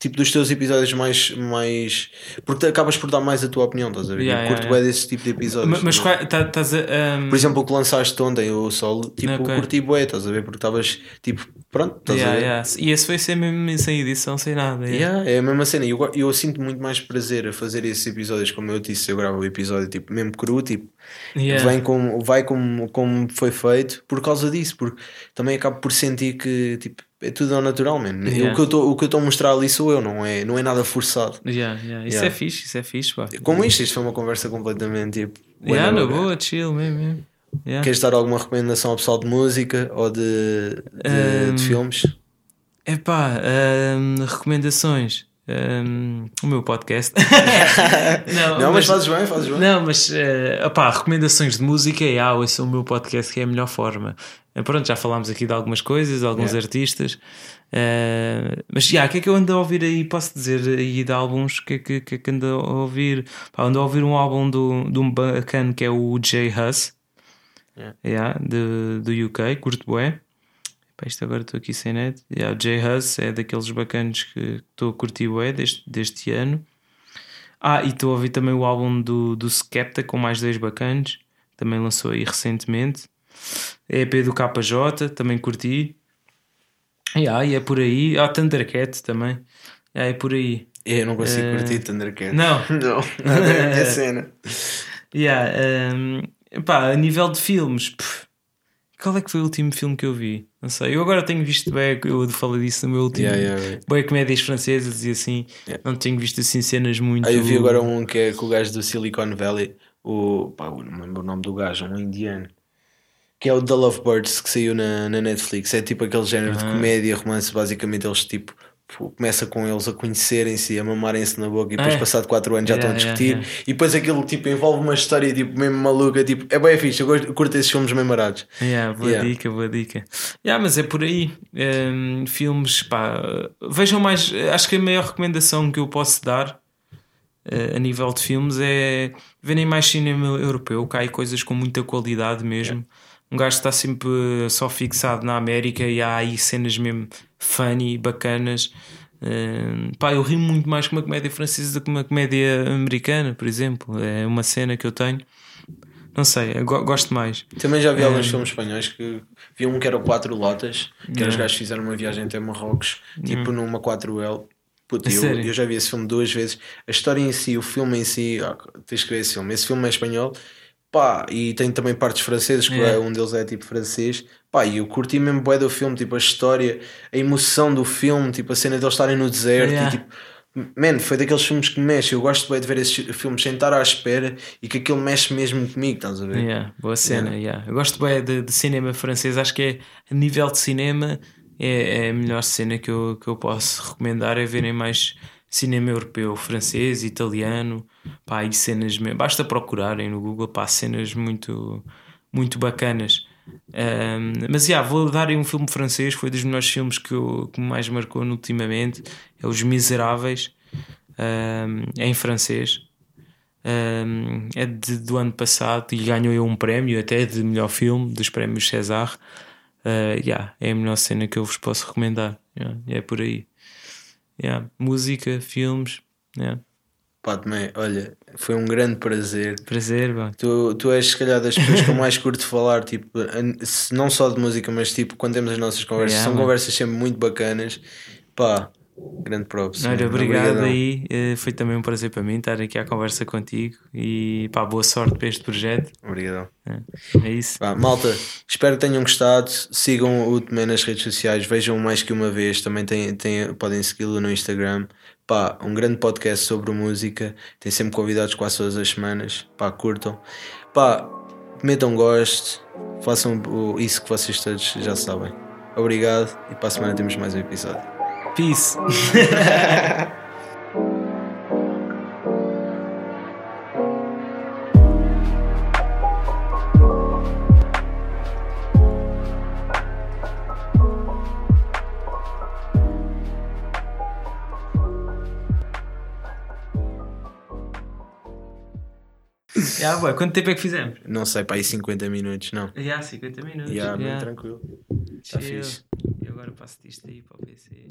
tipo, dos teus episódios mais, mais. porque acabas por dar mais a tua opinião, estás a ver? Yeah, eu yeah, curto yeah. bem desse tipo de episódios. Mas, qual- tá- estás a. um, Por exemplo, o que lançaste ontem, o solo, tipo, Ok. curti bué, estás a ver? Porque estavas, tipo, pronto, estás yeah, a ver? yeah. E esse foi ser mesmo sem edição, sem nada. yeah. Yeah, é a mesma cena. Eu, eu sinto muito mais prazer a fazer esses episódios, como eu disse, eu gravo o episódio tipo, mesmo cru, tipo, vem como, vai como, como foi feito por causa disso, porque também acabo por sentir que tipo, é tudo ao natural, man. O que eu estou a mostrar ali sou eu, não é, não é nada forçado. Isso é fixe, isso é fixe, pá. Como isto, isto foi uma conversa completamente tipo. Yeah, na boa, chill mesmo. mesmo. Yeah. Queres dar alguma recomendação ao pessoal de música ou de, de, de Um, filmes? Epá, hum, recomendações. Hum, o meu podcast. Não, mas, fazes bem, fazes bem. Não, mas eh, opá, recomendações de música é ah, esse é o meu podcast que é a melhor forma. Eh, Pronto, já falámos aqui de algumas coisas, de alguns Yeah. artistas. Eh, mas já, o que é que eu ando a ouvir aí? Posso dizer aí de álbuns? O que é que, que, é que ando a ouvir? Pá, ando a ouvir um álbum do, de um bacana que é o Jay Huss, Yeah. yeah, de, do UK, curto bué. Pá, isto agora estou aqui sem net. Yeah, o Jay Huss é daqueles bacanos que estou a curtir bué deste, deste ano. Ah, e estou a ouvir também o álbum do, do Skepta com mais dois bacanos. Também lançou aí recentemente. É EP do KJ, também curti. E ah, e é por aí. Ah, Thundercat também. Ah, é por aí. Eu não consigo Eh, curtir Thundercat. Não. não, nada é a cena. Yeah, um, pá, a nível de filmes, pff, qual é que foi o último filme que eu vi? Não sei. Eu agora tenho visto bem, eu falei disso no meu último. Yeah, yeah, yeah. Bem, comédias francesas e assim. Não tenho visto assim cenas muito. Ah, eu vi agora um que é com o gajo do Silicon Valley, o, pá, não me lembro o nome do gajo, um indiano, que é o The Lovebirds que saiu na, na Netflix. É tipo aquele género de Ah. comédia, romance. Basicamente, eles tipo começa com eles a conhecerem-se, a mamarem-se na boca e depois, Ah. passado 4 anos, já Yeah, estão a yeah, discutir. E depois aquilo tipo envolve uma história tipo mesmo maluca. Tipo, é bem fixe. Eu gosto, curto esses filmes memorados. Yeah, boa Yeah. dica, boa dica. Yeah, mas é por aí. Um, filmes, pá, vejam mais. Acho que a maior recomendação que eu posso dar eh, a nível de filmes é verem mais cinema europeu. Cai coisas com muita qualidade mesmo. Um gajo está sempre só fixado na América e há aí cenas mesmo funny, bacanas. Um, pá, eu rio muito mais com uma comédia francesa do que uma comédia americana, por exemplo. É uma cena que eu tenho. Não sei, gosto mais. Também já vi alguns É. filmes espanhóis que vi um que era o Quatro Lotas, que era os gajos que fizeram uma viagem até Marrocos, tipo numa 4L. Puta, eu, eu já vi esse filme duas vezes. A história em si, o filme em si, ah, tens que ver esse filme. Esse filme é espanhol, pá, e tem também partes francesas, que Yeah. é, um deles é tipo francês. Pá, e eu curti mesmo bué do filme, tipo a história, a emoção do filme, tipo a cena deles estarem no deserto Yeah. e tipo. Man, foi daqueles filmes que mexe. Eu gosto bem de ver esses filmes sem estar à espera e que aquilo mexe mesmo comigo, estás a ver? Yeah, boa cena, yeah. Eu gosto bem de, de cinema francês, acho que é a nível de cinema é, é a melhor cena que eu, que eu posso recomendar é verem mais cinema europeu, francês, italiano, pá, e cenas. Basta procurarem no Google, pá, cenas muito, muito bacanas. Um, mas já, vou dar um filme francês, foi dos melhores filmes que, eu, que mais marcou ultimamente. É Os Miseráveis, um, é em francês. Um, é de- do ano passado e ganhou um prémio até de melhor filme dos prémios César. Uh, yeah, é a melhor cena que eu vos posso recomendar. Yeah, é por aí. Yeah, Música, filmes. Yeah. Pá, também, olha, foi um grande prazer. Prazer, bom. Tu, tu és, se calhar, das pessoas que eu mais curto falar, tipo, não só de música, mas tipo, quando temos as nossas conversas, Yeah, são conversas sempre muito bacanas. Pá, Grande props. Olha, obrigado aí. eh, Foi também um prazer para mim estar aqui à conversa contigo e pá, boa sorte para este projeto. Obrigadão. É isso. Vá, malta, espero que tenham gostado. Sigam o Tomé nas redes sociais, vejam mais que uma vez. Também tem, tem, podem segui-lo no Instagram. Pá, um grande podcast sobre música. Tem sempre convidados quase todas as semanas. Pá, curtam. Pá, metam gosto. Façam isso que vocês todos já sabem. Obrigado e para a semana temos mais um episódio. Peace. Já, boy, quanto tempo é que fizemos? Não sei, para aí 50 minutos, não. Já, 50 minutos. Já, bem Já. tranquilo. Tá Chill. fixe. E agora passo isto aí para o PC.